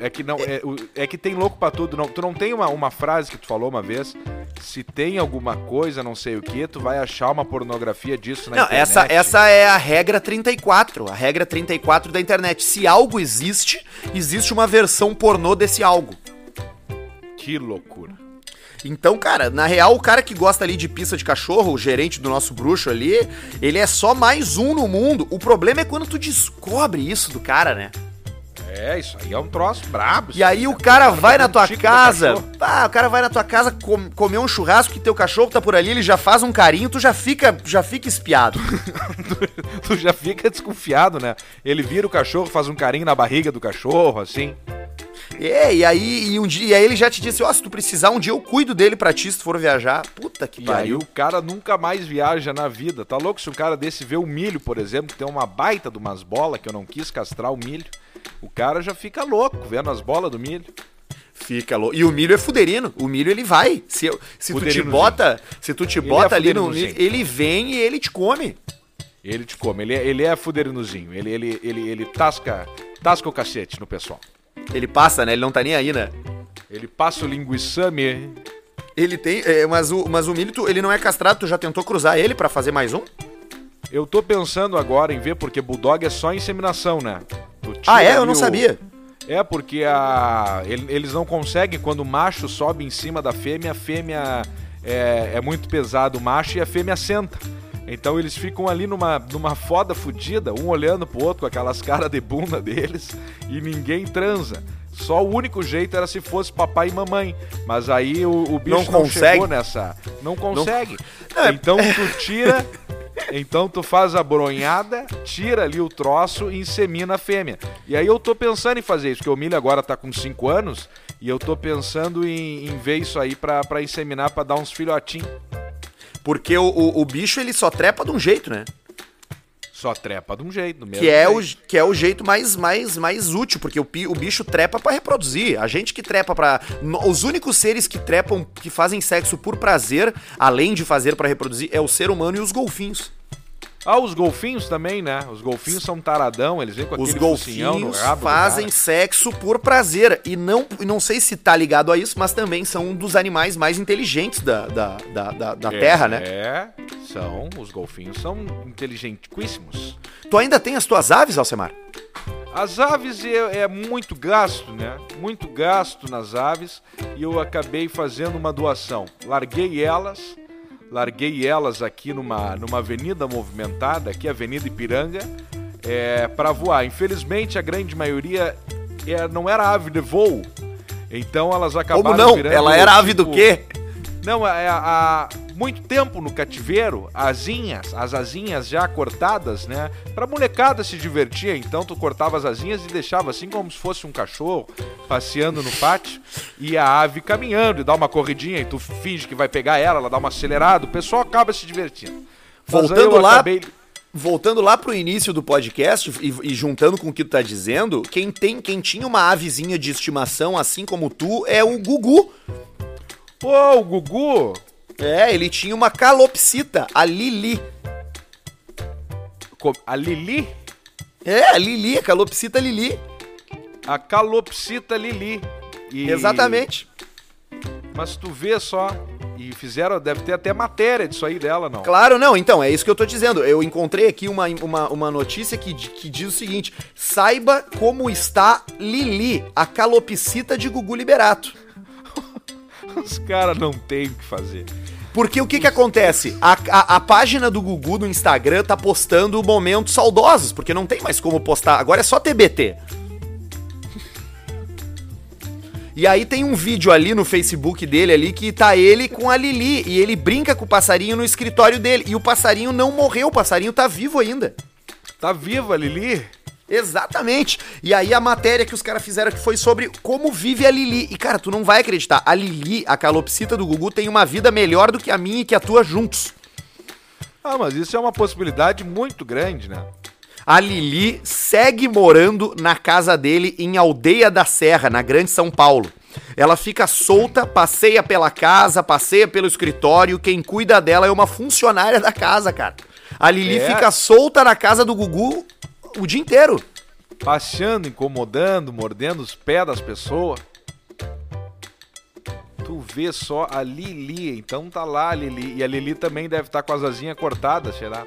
É, que não. É, é que tem louco pra tudo. Não, tu não tem uma, uma frase que tu falou uma vez? Se tem alguma coisa, não sei o que, tu vai achar uma pornografia disso na Não, internet. essa, essa é a regra 34, a regra 34 da internet. Se algo existe, existe uma versão pornô desse algo. Que loucura. Então, cara, na real, o cara que gosta ali de pista de cachorro, o gerente do nosso bruxo ali, ele é só mais um no mundo. O problema é quando tu descobre isso do cara, né? É, isso aí é um troço brabo. E aí o cara vai na tua casa, ah, o cara vai na tua casa com- comer um churrasco que teu cachorro tá por ali, ele já faz um carinho, tu já fica, já fica espiado. tu já fica desconfiado, né? Ele vira o cachorro, faz um carinho na barriga do cachorro, assim. É, e aí, e um dia, e aí ele já te disse, ó, se tu precisar, um dia eu cuido dele pra ti se tu for viajar. Puta que E aí pariu. o cara nunca mais viaja na vida. Tá louco se um cara desse vê o milho, por exemplo, que tem uma baita de umas bolas que eu não quis castrar o milho. O cara já fica louco vendo as bolas do milho. Fica louco. E o milho é fuderino. O milho ele vai. Se, eu- se tu te bota, se tu te Ele bota é ali no milho, ele vem e ele te come. Ele te come. Ele é, ele é fuderinozinho. Ele, ele, ele, ele tasca, tasca o cacete no pessoal. Ele passa, né? Ele não tá nem aí, né? Ele passa o linguiçame. Ele tem, é, mas o, mas o milho, tu- ele não é castrado, tu já tentou cruzar ele pra fazer mais um? Eu tô pensando agora em ver, porque Bulldog é só inseminação, né? Ah, é? Eu não o- sabia. É, porque a, ele- eles não conseguem, quando o macho sobe em cima da fêmea, a fêmea é, é muito pesado o macho e a fêmea senta. Então eles ficam ali numa, numa foda fudida, um olhando pro outro com aquelas caras de bunda deles e ninguém transa. Só o único jeito era se fosse papai e mamãe. Mas aí o, o bicho Não não, consegue. chegou nessa. Não consegue. Não, é- Então tu tira. Então tu faz a bronhada, tira ali o troço e insemina a fêmea. E aí eu tô pensando em fazer isso, porque o milho agora tá com 5 anos e eu tô pensando em, em ver isso aí pra, pra inseminar, pra dar uns filhotinhos. Porque o, o, o bicho ele só trepa de um jeito, né? Só trepa de um jeito, do mesmo Que é, o, jeito. que é o jeito mais, mais, mais útil, porque o, o bicho trepa pra reproduzir. A gente que trepa pra. no- Os únicos seres que trepam, que fazem sexo por prazer, além de fazer pra reproduzir, é o ser humano e os golfinhos. Ah, os golfinhos também, né? Os golfinhos são taradão, eles vêm com Os aquele no golfinhos rabo do fazem sexo por prazer. E não, não sei se tá ligado a isso, mas também são um dos animais mais inteligentes da, da, da, da, da É, Terra, né? É, são, os golfinhos são inteligentíssimos. Tu ainda tem as tuas aves, Alcemar? As aves é, é muito gasto, né? Muito gasto nas aves e eu acabei fazendo uma doação. Larguei elas, larguei elas aqui numa, numa avenida movimentada, aqui Avenida Ipiranga, é, para voar. Infelizmente a grande maioria é, não era ave de voo, então elas acabaram Como não? Ela era ave do tipo, quê? não, é há muito tempo no cativeiro, asinhas, as asinhas já cortadas, né? Pra molecada se divertir, então tu cortava as asinhas e deixava assim como se fosse um cachorro passeando no pátio e a ave caminhando e dá uma corridinha e tu finge que vai pegar ela, ela dá uma acelerada, o pessoal acaba se divertindo. Mas Voltando lá- acabei- Voltando lá pro início do podcast e, e juntando com o que tu tá dizendo, quem tem, quem tinha uma avezinha de estimação assim como tu é o Gugu. Pô, o Gugu, É, ele tinha uma calopsita, a Lili. co- a Lili, É, a Lili, a calopsita Lili. a calopsita Lili. E- Exatamente. Mas tu vê só. E fizeram, deve ter até matéria disso aí dela, não. Claro, não, então, é isso que eu tô dizendo. Eu encontrei aqui uma, uma, uma notícia que, di- que diz o seguinte: saiba como está Lili, a calopsita de Gugu Liberato. Os caras não tem o que fazer. Porque o que que acontece? A, a, a página do Gugu no Instagram tá postando momentos saudosos, porque não tem mais como postar. Agora é só TBT. E aí tem um vídeo ali no Facebook dele ali que tá ele com a Lili e ele brinca com o passarinho no escritório dele. E o passarinho não morreu, o passarinho tá vivo ainda. Tá viva, Lili? Exatamente. E aí a matéria que os caras fizeram que foi sobre como vive a Lili. E cara, tu não vai acreditar, a Lili, a calopsita do Gugu, tem uma vida melhor do que a minha e que a tua juntos. Ah, mas isso é uma possibilidade muito grande, né? A Lili segue morando na casa dele em Aldeia da Serra, na Grande São Paulo. Ela fica solta, passeia pela casa, passeia pelo escritório. Quem cuida dela é uma funcionária da casa, cara. A Lili É. fica solta na casa do Gugu o dia inteiro. Passeando, incomodando, mordendo os pés das pessoas. Tu vê só a Lili, então tá lá a Lili. E a Lili também deve estar com as asinhas cortadas, será?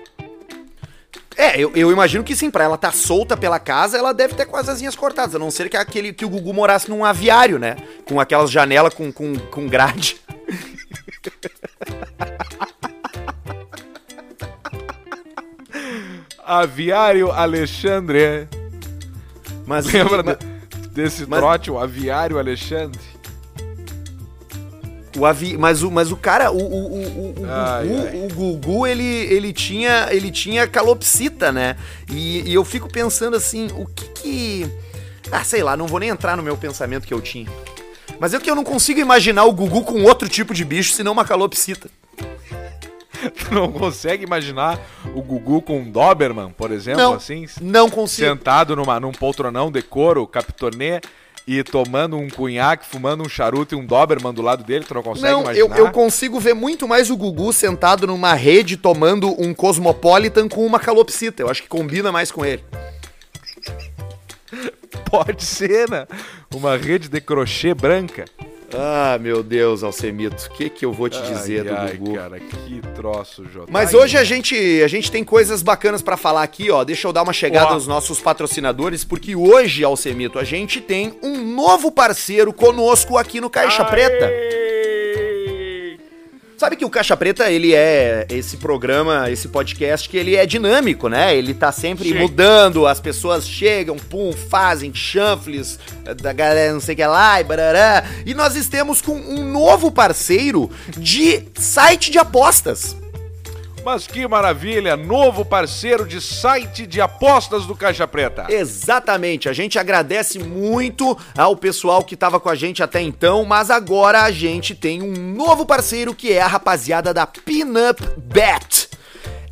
É, eu, eu imagino que sim, pra ela tá solta pela casa, ela deve ter com as asinhas cortadas, a não ser que aquele que o Gugu morasse num aviário, né? Com aquelas janelas com, com, com grade. Aviário Alexandre. Mas Lembra mas- de- desse mas- trote, o Aviário Alexandre? O avi... mas, o, mas o cara, o, o, o, o, o Ai, Gugu, ai. o Gugu, ele, ele, tinha, ele tinha calopsita, né? E, e eu fico pensando assim, o que que... Ah, sei lá, não vou nem entrar no meu pensamento que eu tinha. Mas é que eu não consigo imaginar o Gugu com outro tipo de bicho, senão uma calopsita. Tu não consegue imaginar o Gugu com um Doberman, por exemplo, Não, assim? não consigo. Sentado numa, num poltronão de couro, capitonê, e tomando um cunhaque, fumando um charuto e um Doberman do lado dele, tu não consegue Não, eu, imaginar? eu consigo ver muito mais o Gugu sentado numa rede tomando um Cosmopolitan com uma calopsita. Eu acho que combina mais com ele. Pode ser, né? Uma rede de crochê branca. Ah, meu Deus, Alcemito, o que que eu vou te dizer ai, do ai, Gugu? cara, que troço, Jota. Mas Ai, hoje a gente, a gente tem coisas bacanas pra falar aqui, ó. Deixa eu dar uma chegada Ó. nos nossos patrocinadores, porque hoje, Alcemito, a gente tem um novo parceiro conosco aqui no Caixa Preta. Sabe que o Caixa Preta, ele é esse programa, esse podcast que ele é dinâmico, né? Ele tá sempre mudando, as pessoas chegam, pum, fazem chanfles da galera não sei o que lá e barará. E nós estamos com um novo parceiro de site de apostas. Mas que maravilha, novo parceiro de site de apostas do Caixa Preta. Exatamente, a gente agradece muito ao pessoal que estava com a gente até então, mas agora a gente tem um novo parceiro que é a rapaziada da Pinup Bet.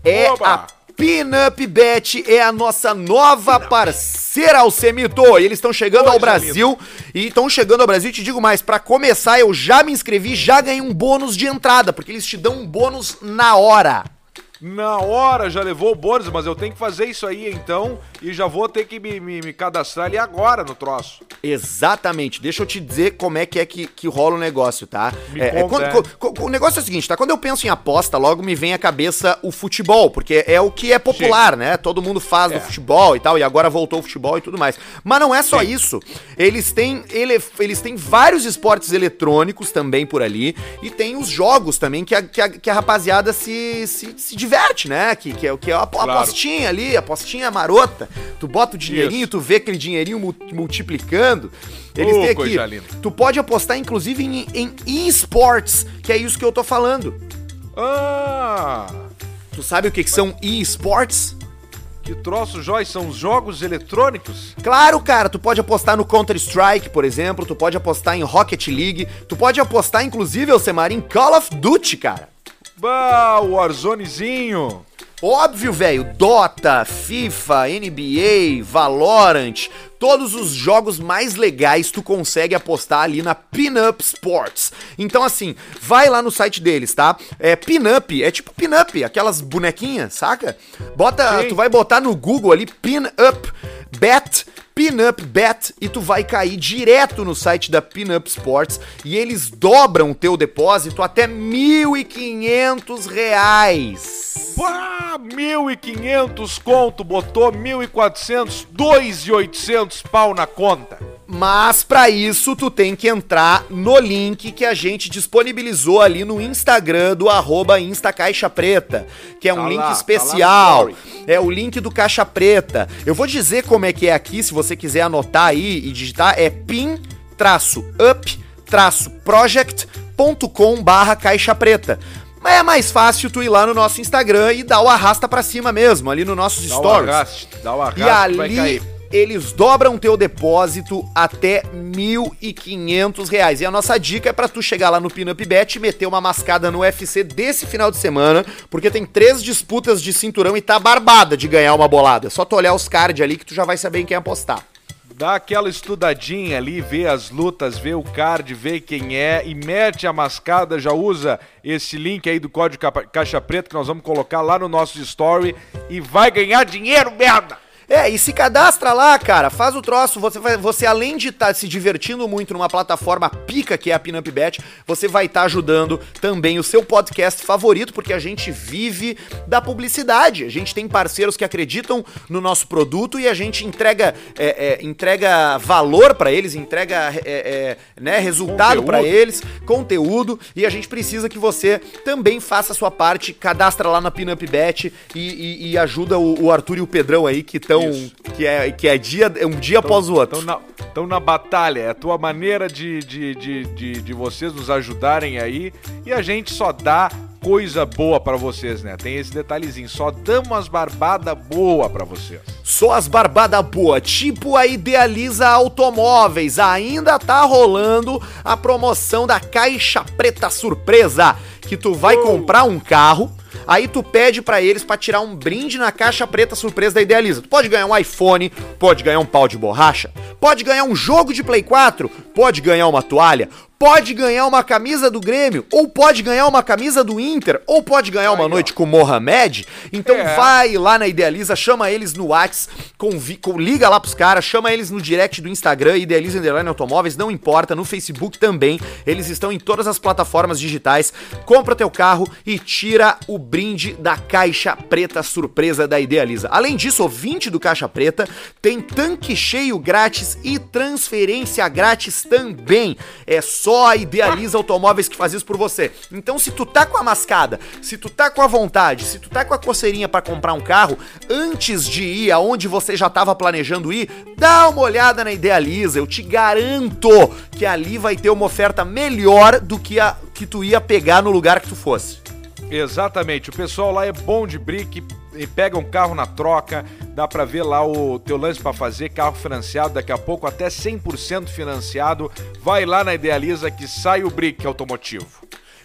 É Oba! a Pinup Bet é a nossa nova parceira Alcemito. E eles estão chegando ao Brasil e estão chegando ao Brasil. Te digo mais, para começar eu já me inscrevi, já ganhei um bônus de entrada, porque eles te dão um bônus na hora. Na hora já levou o bônus, mas eu tenho que fazer isso aí então e já vou ter que me, me- me cadastrar ali agora no troço. Exatamente. Deixa eu te dizer como é que é que, que rola o negócio, tá? É, é, conta, quando- é. co- co- o negócio é o seguinte, tá? Quando eu penso em aposta, logo me vem à cabeça o futebol, porque é o que é popular, né? Todo mundo faz É. do futebol e tal, e agora voltou o futebol e tudo mais. Mas não é só isso. Eles têm, ele, eles têm vários esportes eletrônicos também por ali, e tem os jogos também que a, que a, que a rapaziada se, se, se diverte, né? Que, que é o que é a apo- Claro. apostinha ali, a apostinha marota. Tu bota o dinheirinho, Isso. tu vê aquele dinheirinho mu- multiplicando. Eles Ô, têm aqui. Tu pode apostar, inclusive, em, em esports, que é isso que eu tô falando. Ah! Tu sabe o que, que são esports? Que troço, Joyce, são os jogos eletrônicos? Claro, cara, tu pode apostar no Counter-Strike, por exemplo, tu pode apostar em Rocket League, tu pode apostar, inclusive, Alcemar, em Call of Duty, cara. Bah, o Warzonezinho! Óbvio, velho, Dota, FIFA, NBA, Valorant, todos os jogos mais legais tu consegue apostar ali na Pinup Sports. Então assim, vai lá no site deles, tá? É Pinup, é tipo Pinup, aquelas bonequinhas, saca? Bota, Sim. tu vai botar no Google ali Pinup Bet Pinup Bet e tu vai cair direto no site da Pinup Sports e eles dobram o teu depósito até 1.500 reais. Pá, 1.500 conto, botou 1.400, 2.800 pau na conta. Mas para isso tu tem que entrar no link que a gente disponibilizou ali no Instagram do arroba InstaCaixaPreta, que é um Tá link lá, tá lá especial. no story. é o link do Caixa Preta. Eu vou dizer como é que é aqui, se você quiser anotar aí e digitar, é pin-up-project.com barra Caixa Preta. Mas é mais fácil tu ir lá no nosso Instagram e dar o arrasta pra cima mesmo, ali nos nossos Dá o stories. arraste, dá o arraste E ali cair. Eles dobram teu depósito até 1.500 reais. E a nossa dica é pra tu chegar lá no Pinup Bet e meter uma mascada no UFC desse final de semana, porque tem três disputas de cinturão e tá barbada de ganhar uma bolada. É só tu olhar os cards ali que tu já vai saber em quem apostar. Dá aquela estudadinha ali, vê as lutas, vê o card, vê quem é e mete a mascada, já usa esse link aí do código Caixa Preta que nós vamos colocar lá no nosso story e vai ganhar dinheiro, merda! É, e se cadastra lá, cara, faz o troço, você, vai, você além de estar se divertindo muito numa plataforma pica que é a Pinup Bet, você vai estar ajudando também o seu podcast favorito, porque a gente vive da publicidade, a gente tem parceiros que acreditam no nosso produto e a gente entrega, é, é, entrega valor pra eles, entrega é, é, né, resultado pra Conteúdo. eles, conteúdo, e a gente precisa que você também faça a sua parte, cadastra lá na Pinup Bet e, e- e ajuda o, o Arthur e o Pedrão aí que estão Isso. que é que é dia é um dia após o outro. Estão na, tão na batalha, é a tua maneira de, de, de, de, de vocês nos ajudarem aí e a gente só dá coisa boa pra vocês, né? Tem esse detalhezinho, só damos umas barbadas boa pra vocês. Só as barbadas boas, tipo a Idealiza Automóveis. Ainda tá rolando a promoção da Caixa Preta Surpresa, que tu vai comprar um carro, aí tu pede pra eles pra tirar um brinde na Caixa Preta Surpresa da Idealiza. Tu pode ganhar um iPhone, pode ganhar um pau de borracha, pode ganhar um jogo de Play 4, pode ganhar uma toalha, pode ganhar uma camisa do Grêmio, ou pode ganhar uma camisa do Inter, ou pode ganhar uma Aí, ó. noite com o Mohamed. Então É. vai lá na Idealiza, chama eles no Whats, convi- com- liga lá pros caras, chama eles no direct do Instagram, Idealiza Underline Automóveis, não importa, no Facebook também, eles estão em todas as plataformas digitais. Compra teu carro e tira o brinde da Caixa Preta surpresa da Idealiza. Além disso, ouvinte do Caixa Preta tem tanque cheio grátis e transferência grátis também. É só a Idealiza Automóveis que faz isso por você. Então, se tu tá com a mascada, se tu tá com a vontade, se tu tá com a coceirinha pra comprar um carro, antes de ir aonde você já tava planejando ir, dá uma olhada na Idealiza. Eu te garanto que ali vai ter uma oferta melhor do que a que tu ia pegar no lugar que tu fosse. Exatamente, o pessoal lá é bom de brick, e pega um carro na troca, dá pra ver lá o teu lance pra fazer, carro financiado, daqui a pouco até 100% financiado. Vai lá na Idealiza que sai o brick automotivo.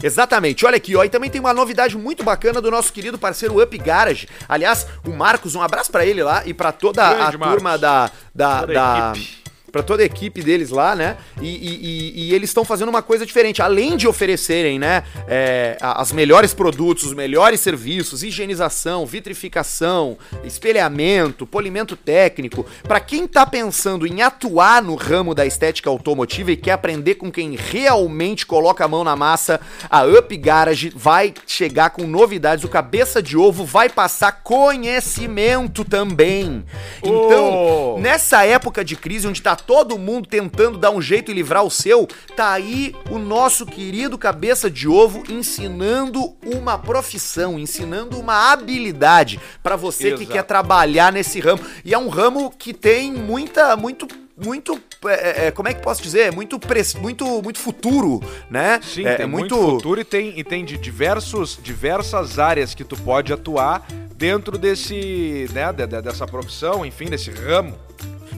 Exatamente, olha aqui, ó, e também tem uma novidade muito bacana do nosso querido parceiro Up Garage. Aliás, o Marcos, um abraço pra ele lá e pra toda a Grande turma Marcos. da da, Toda a da equipe. Pra toda a equipe deles lá, né? E, e- e- eles estão fazendo uma coisa diferente, além de oferecerem, né, é, as melhores produtos, os melhores serviços, higienização, vitrificação, espelhamento, polimento técnico. Pra quem tá pensando em atuar no ramo da estética automotiva e quer aprender com quem realmente coloca a mão na massa, a Up Garage vai chegar com novidades. O cabeça de ovo vai passar conhecimento também. Então, Oh! nessa época de crise onde tá todo mundo tentando dar um jeito e livrar o seu, tá aí o nosso querido cabeça de ovo ensinando uma profissão, ensinando uma habilidade pra você que Exato. quer trabalhar nesse ramo. E é um ramo que tem muita, muito muito, é, é, como é que posso dizer? Muito, muito, muito futuro, né? Sim, é, tem é muito... futuro e tem, e tem de diversos, diversas áreas que tu pode atuar dentro desse, né, de- de- dessa profissão, enfim, desse ramo.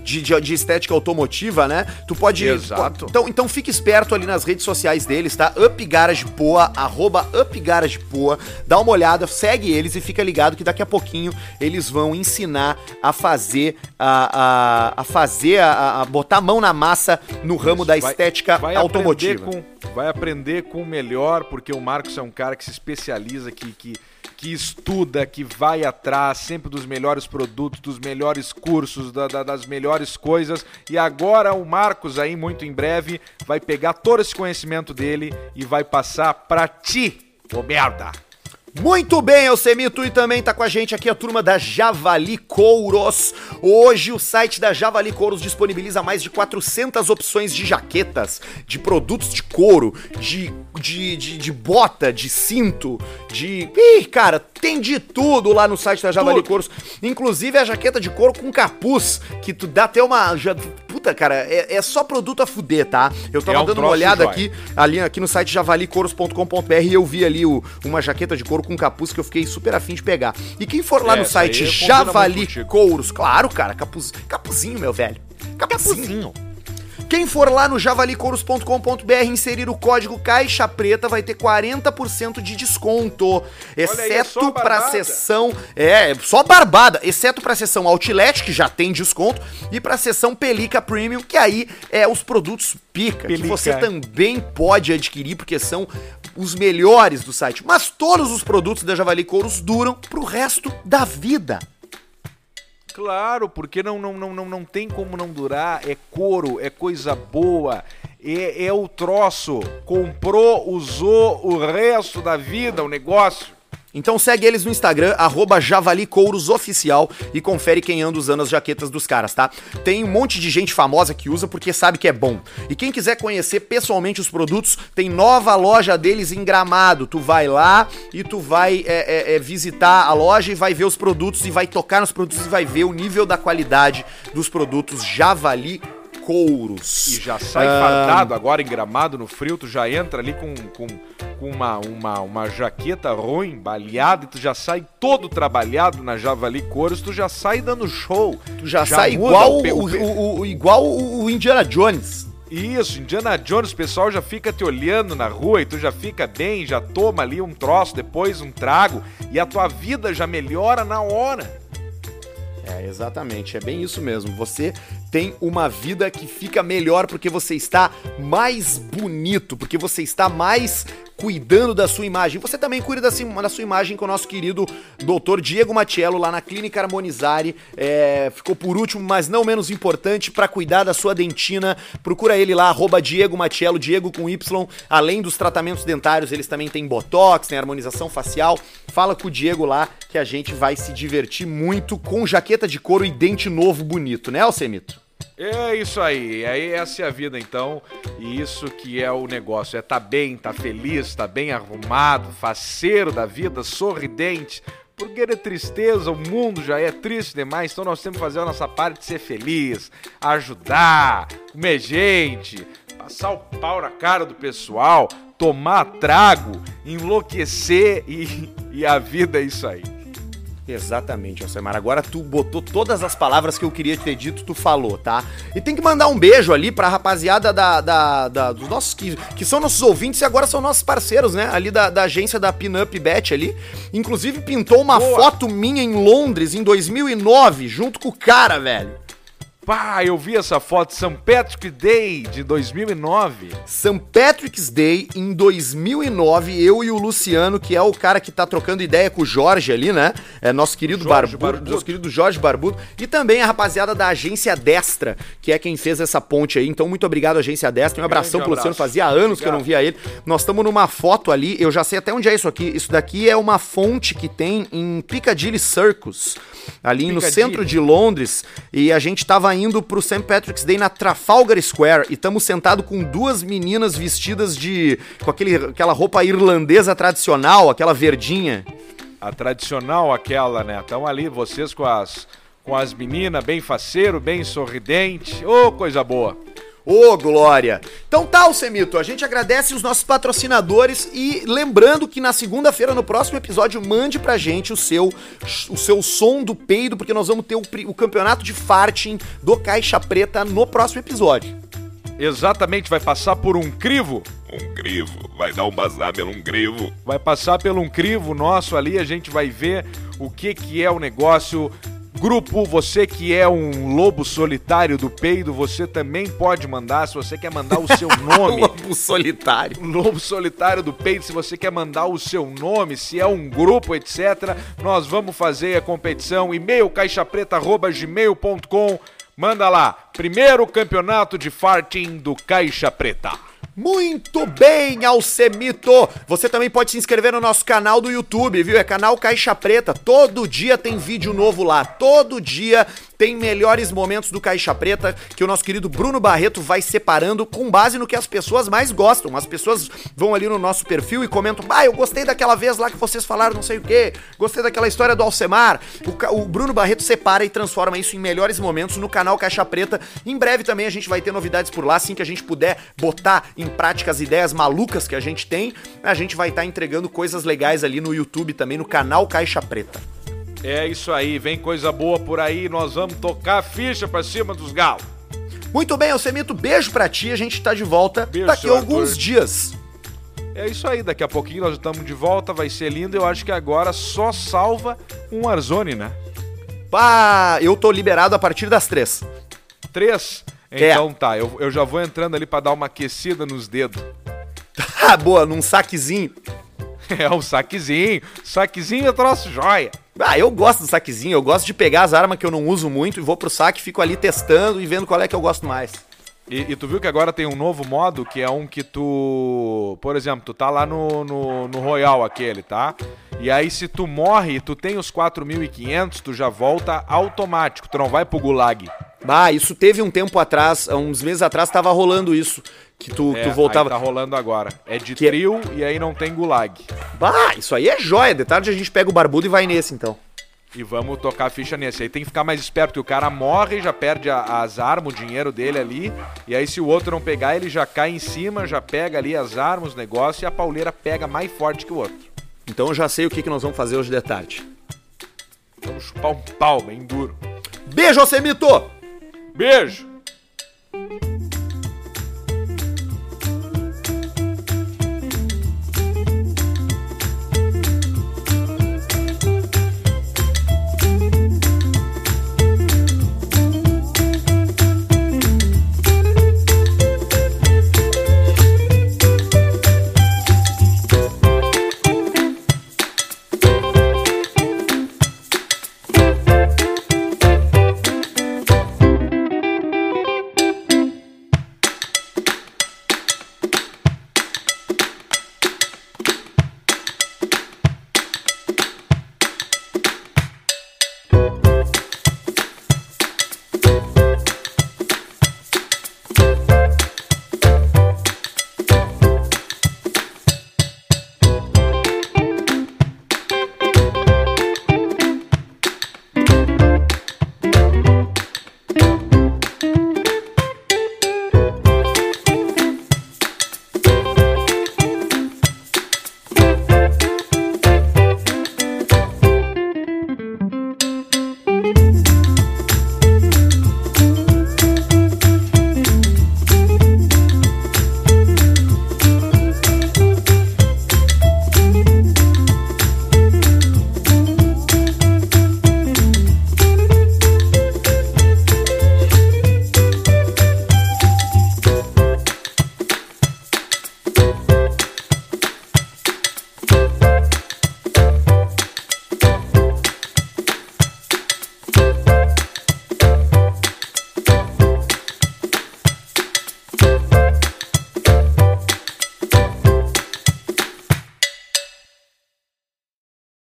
De, de- de estética automotiva, né? Tu pode. Exato. Então, então fique esperto ali nas redes sociais deles, tá? Up Garage Poa, arroba Up Garage Poa. Dá uma olhada, segue eles e fica ligado que daqui a pouquinho eles vão ensinar a fazer a, a, a fazer a, a botar a mão na massa no ramo da Vai- estética vai automotiva. Aprender com, vai aprender com o melhor, porque o Marcos é um cara que se especializa, que, que, que estuda, que vai atrás sempre dos melhores produtos, dos melhores cursos, da, da, das melhores coisas. E agora o Marcos aí, muito em breve, vai pegar todo esse conhecimento dele e vai passar pra ti, ô merda! Muito bem, Elcemito, e também tá com a gente aqui a turma da Javali Couros. Hoje o site da Javali Couros disponibiliza mais de 400 opções de jaquetas, de produtos de couro, de, de, de, de bota, de cinto, de... Ih, cara, tem de tudo lá no site da Javali tudo. Couros. Inclusive a jaqueta de couro com capuz, que tu dá até uma... Já, puta, cara, é, é, só produto a fuder, tá? Eu tava é um dando uma olhada aqui, ali, aqui no site javalicouros.com.br e eu vi ali o, uma jaqueta de couro com capuz que eu fiquei super afim de pegar. E quem for lá é, no site Javali Couros, claro, cara, capuz, capuzinho, meu velho. Capuzinho. capuzinho. Quem for lá no javalicouros.com.br inserir o código Caixa Preta vai ter 40% de desconto. Exceto aí, é pra sessão. É, só barbada. Exceto pra sessão Outlet, que já tem desconto, e pra sessão Pelica Premium, que aí é os produtos pica, Pelica. que você também pode adquirir, porque são os melhores do site. Mas todos os produtos da Javali Couros duram pro resto da vida. Claro, porque não, não, não, não, não tem como não durar. É couro, é coisa boa, é, é o troço. Comprou, usou o resto da vida o negócio. Então segue eles no Instagram, arroba javalicourosOficial e confere quem anda usando as jaquetas dos caras, tá? Tem um monte de gente famosa que usa porque sabe que é bom. E quem quiser conhecer pessoalmente os produtos, tem nova loja deles em Gramado. Tu vai lá e tu vai é, é, é, visitar a loja e vai ver os produtos e vai tocar nos produtos e vai ver o nível da qualidade dos produtos Javali couros. E já sai ah... fardado agora em gramado no frio, tu já entra ali com, com, com uma, uma, uma jaqueta ruim, baleada, e tu já sai todo trabalhado na Javali Couros, tu já sai dando show. Tu já, já sai igual o, o, o, igual o Indiana Jones. Isso, Indiana Jones, o pessoal já fica te olhando na rua e tu já fica bem, já toma ali um troço, depois um trago e a tua vida já melhora na hora. É, exatamente, é bem isso mesmo. Você tem uma vida que fica melhor porque você está mais bonito, porque você está mais cuidando da sua imagem. Você também cuida da, da sua imagem com o nosso querido doutor Diego Matiello lá na Clínica Harmonizare. É, ficou por último, mas não menos importante, para cuidar da sua dentina. Procura ele lá, arroba Diego Matiello, Diego com Y. Além dos tratamentos dentários, eles também têm botox, tem harmonização facial. Fala com o Diego lá que a gente vai se divertir muito com jaqueta de couro e dente novo bonito, né, Alcemito? É isso aí, aí essa é a vida então, e isso que é o negócio, é tá bem, tá feliz, tá bem arrumado, faceiro da vida, sorridente, porque é tristeza, o mundo já é triste demais, então nós temos que fazer a nossa parte de ser feliz, ajudar, comer gente, passar o pau na cara do pessoal, tomar trago, enlouquecer e, e a vida é isso aí. Exatamente, Alcemar. Agora tu botou todas as palavras que eu queria ter dito, tu falou, tá? E tem que mandar um beijo ali pra rapaziada da, da, da dos nossos que, que são nossos ouvintes e agora são nossos parceiros, né? Ali da, da agência da Pinup Bet ali. Inclusive pintou uma Boa. foto minha em Londres em 2009, junto com o cara, velho. Pá, eu vi essa foto, St. Patrick's Day de 2009. St. Patrick's Day em 2009, eu e o Luciano, que é o cara que tá trocando ideia com o Jorge ali, né? É nosso querido Jorge Barbudo, Barbudo. nosso querido Jorge Barbudo, e também a rapaziada da Agência Destra, que é quem fez essa ponte aí. Então, muito obrigado, Agência Destra. Um abração pro Luciano, fazia anos obrigado. que eu não via ele. Nós estamos numa foto ali, eu já sei até onde é isso aqui. Isso daqui é uma fonte que tem em Piccadilly Circus, ali Piccadilly. no centro de Londres, e a gente tava indo pro St. Patrick's Day na Trafalgar Square e estamos sentados com duas meninas vestidas de. com aquele, aquela roupa irlandesa tradicional, aquela verdinha. A tradicional, aquela, né? Estão ali vocês com as, com as meninas, bem faceiro, bem sorridente. Ô, oh, coisa boa! Ô, oh, Glória! Então tá, Semito, a gente agradece os nossos patrocinadores e lembrando que na segunda-feira, no próximo episódio, mande pra gente o seu, o seu som do peido, porque nós vamos ter o, o campeonato de farting do Caixa Preta no próximo episódio. Exatamente, vai passar por um crivo. Um crivo, vai dar um bazar pelo um crivo. Vai passar pelo um crivo nosso ali, a gente vai ver o que que é o negócio grupo. Você que é um lobo solitário do peido, você também pode mandar. Se você quer mandar o seu nome. Lobo solitário. Lobo Solitário do Peito, se você quer mandar o seu nome, se é um grupo, etc., nós vamos fazer a competição. E-mail caixapreta.gmail.com. Manda lá. Primeiro campeonato de farting do Caixa Preta. Muito bem, Alcemito! Você também pode se inscrever no nosso canal do YouTube, viu? É canal Caixa Preta. Todo dia tem vídeo novo lá. Todo dia tem melhores momentos do Caixa Preta que o nosso querido Bruno Barreto vai separando com base no que as pessoas mais gostam. As pessoas vão ali no nosso perfil e comentam: Ah, eu gostei daquela vez lá que vocês falaram não sei o quê, gostei daquela história do Alcemar. O, o Bruno Barreto separa e transforma isso em melhores momentos no canal Caixa Preta. Em breve também a gente vai ter novidades por lá, assim que a gente puder botar em prática as ideias malucas que a gente tem. A gente vai estar entregando coisas legais ali no YouTube também, no canal Caixa Preta. É isso aí, vem coisa boa por aí, nós vamos tocar a ficha pra cima dos galos. Muito bem, Alcemito, beijo pra ti. A gente tá de volta Beijo, daqui a alguns Arthur. dias. É isso aí, daqui a pouquinho nós estamos de volta, vai ser lindo. Eu acho que agora só salva um Warzone, né? Pá, eu tô liberado a partir das três. Três? É. Então tá, eu, eu já vou entrando ali pra dar uma aquecida nos dedos. Ah, boa, num saquezinho. É, um saquezinho. Saquezinho é troço joia. Ah, eu gosto do saquezinho, eu gosto de pegar as armas que eu não uso muito e vou pro saque, fico ali testando e vendo qual é que eu gosto mais. E, e tu viu que agora tem um novo modo que é um que tu. Por exemplo, tu tá lá no, no, no Royal aquele, tá? E aí se tu morre e tu tem os 4.500, tu já volta automático, tu não vai pro gulag. Ah, isso teve um tempo atrás, uns meses atrás tava rolando isso, que tu, É, tu voltava... tá rolando agora. É de Que- trio e aí não tem gulag. Bah, isso aí é joia, de tarde a gente pega o barbudo e vai nesse então. E vamos tocar a ficha nesse. Aí tem que ficar mais esperto, que o cara morre, já perde a- as armas, o dinheiro dele ali. E aí, se o outro não pegar, ele já cai em cima, já pega ali as armas, os negócios, e a pauleira pega mais forte que o outro. Então eu já sei o que, que nós vamos fazer hoje de tarde. Vamos chupar um pau bem duro. Beijo, Alcemito! Beijo!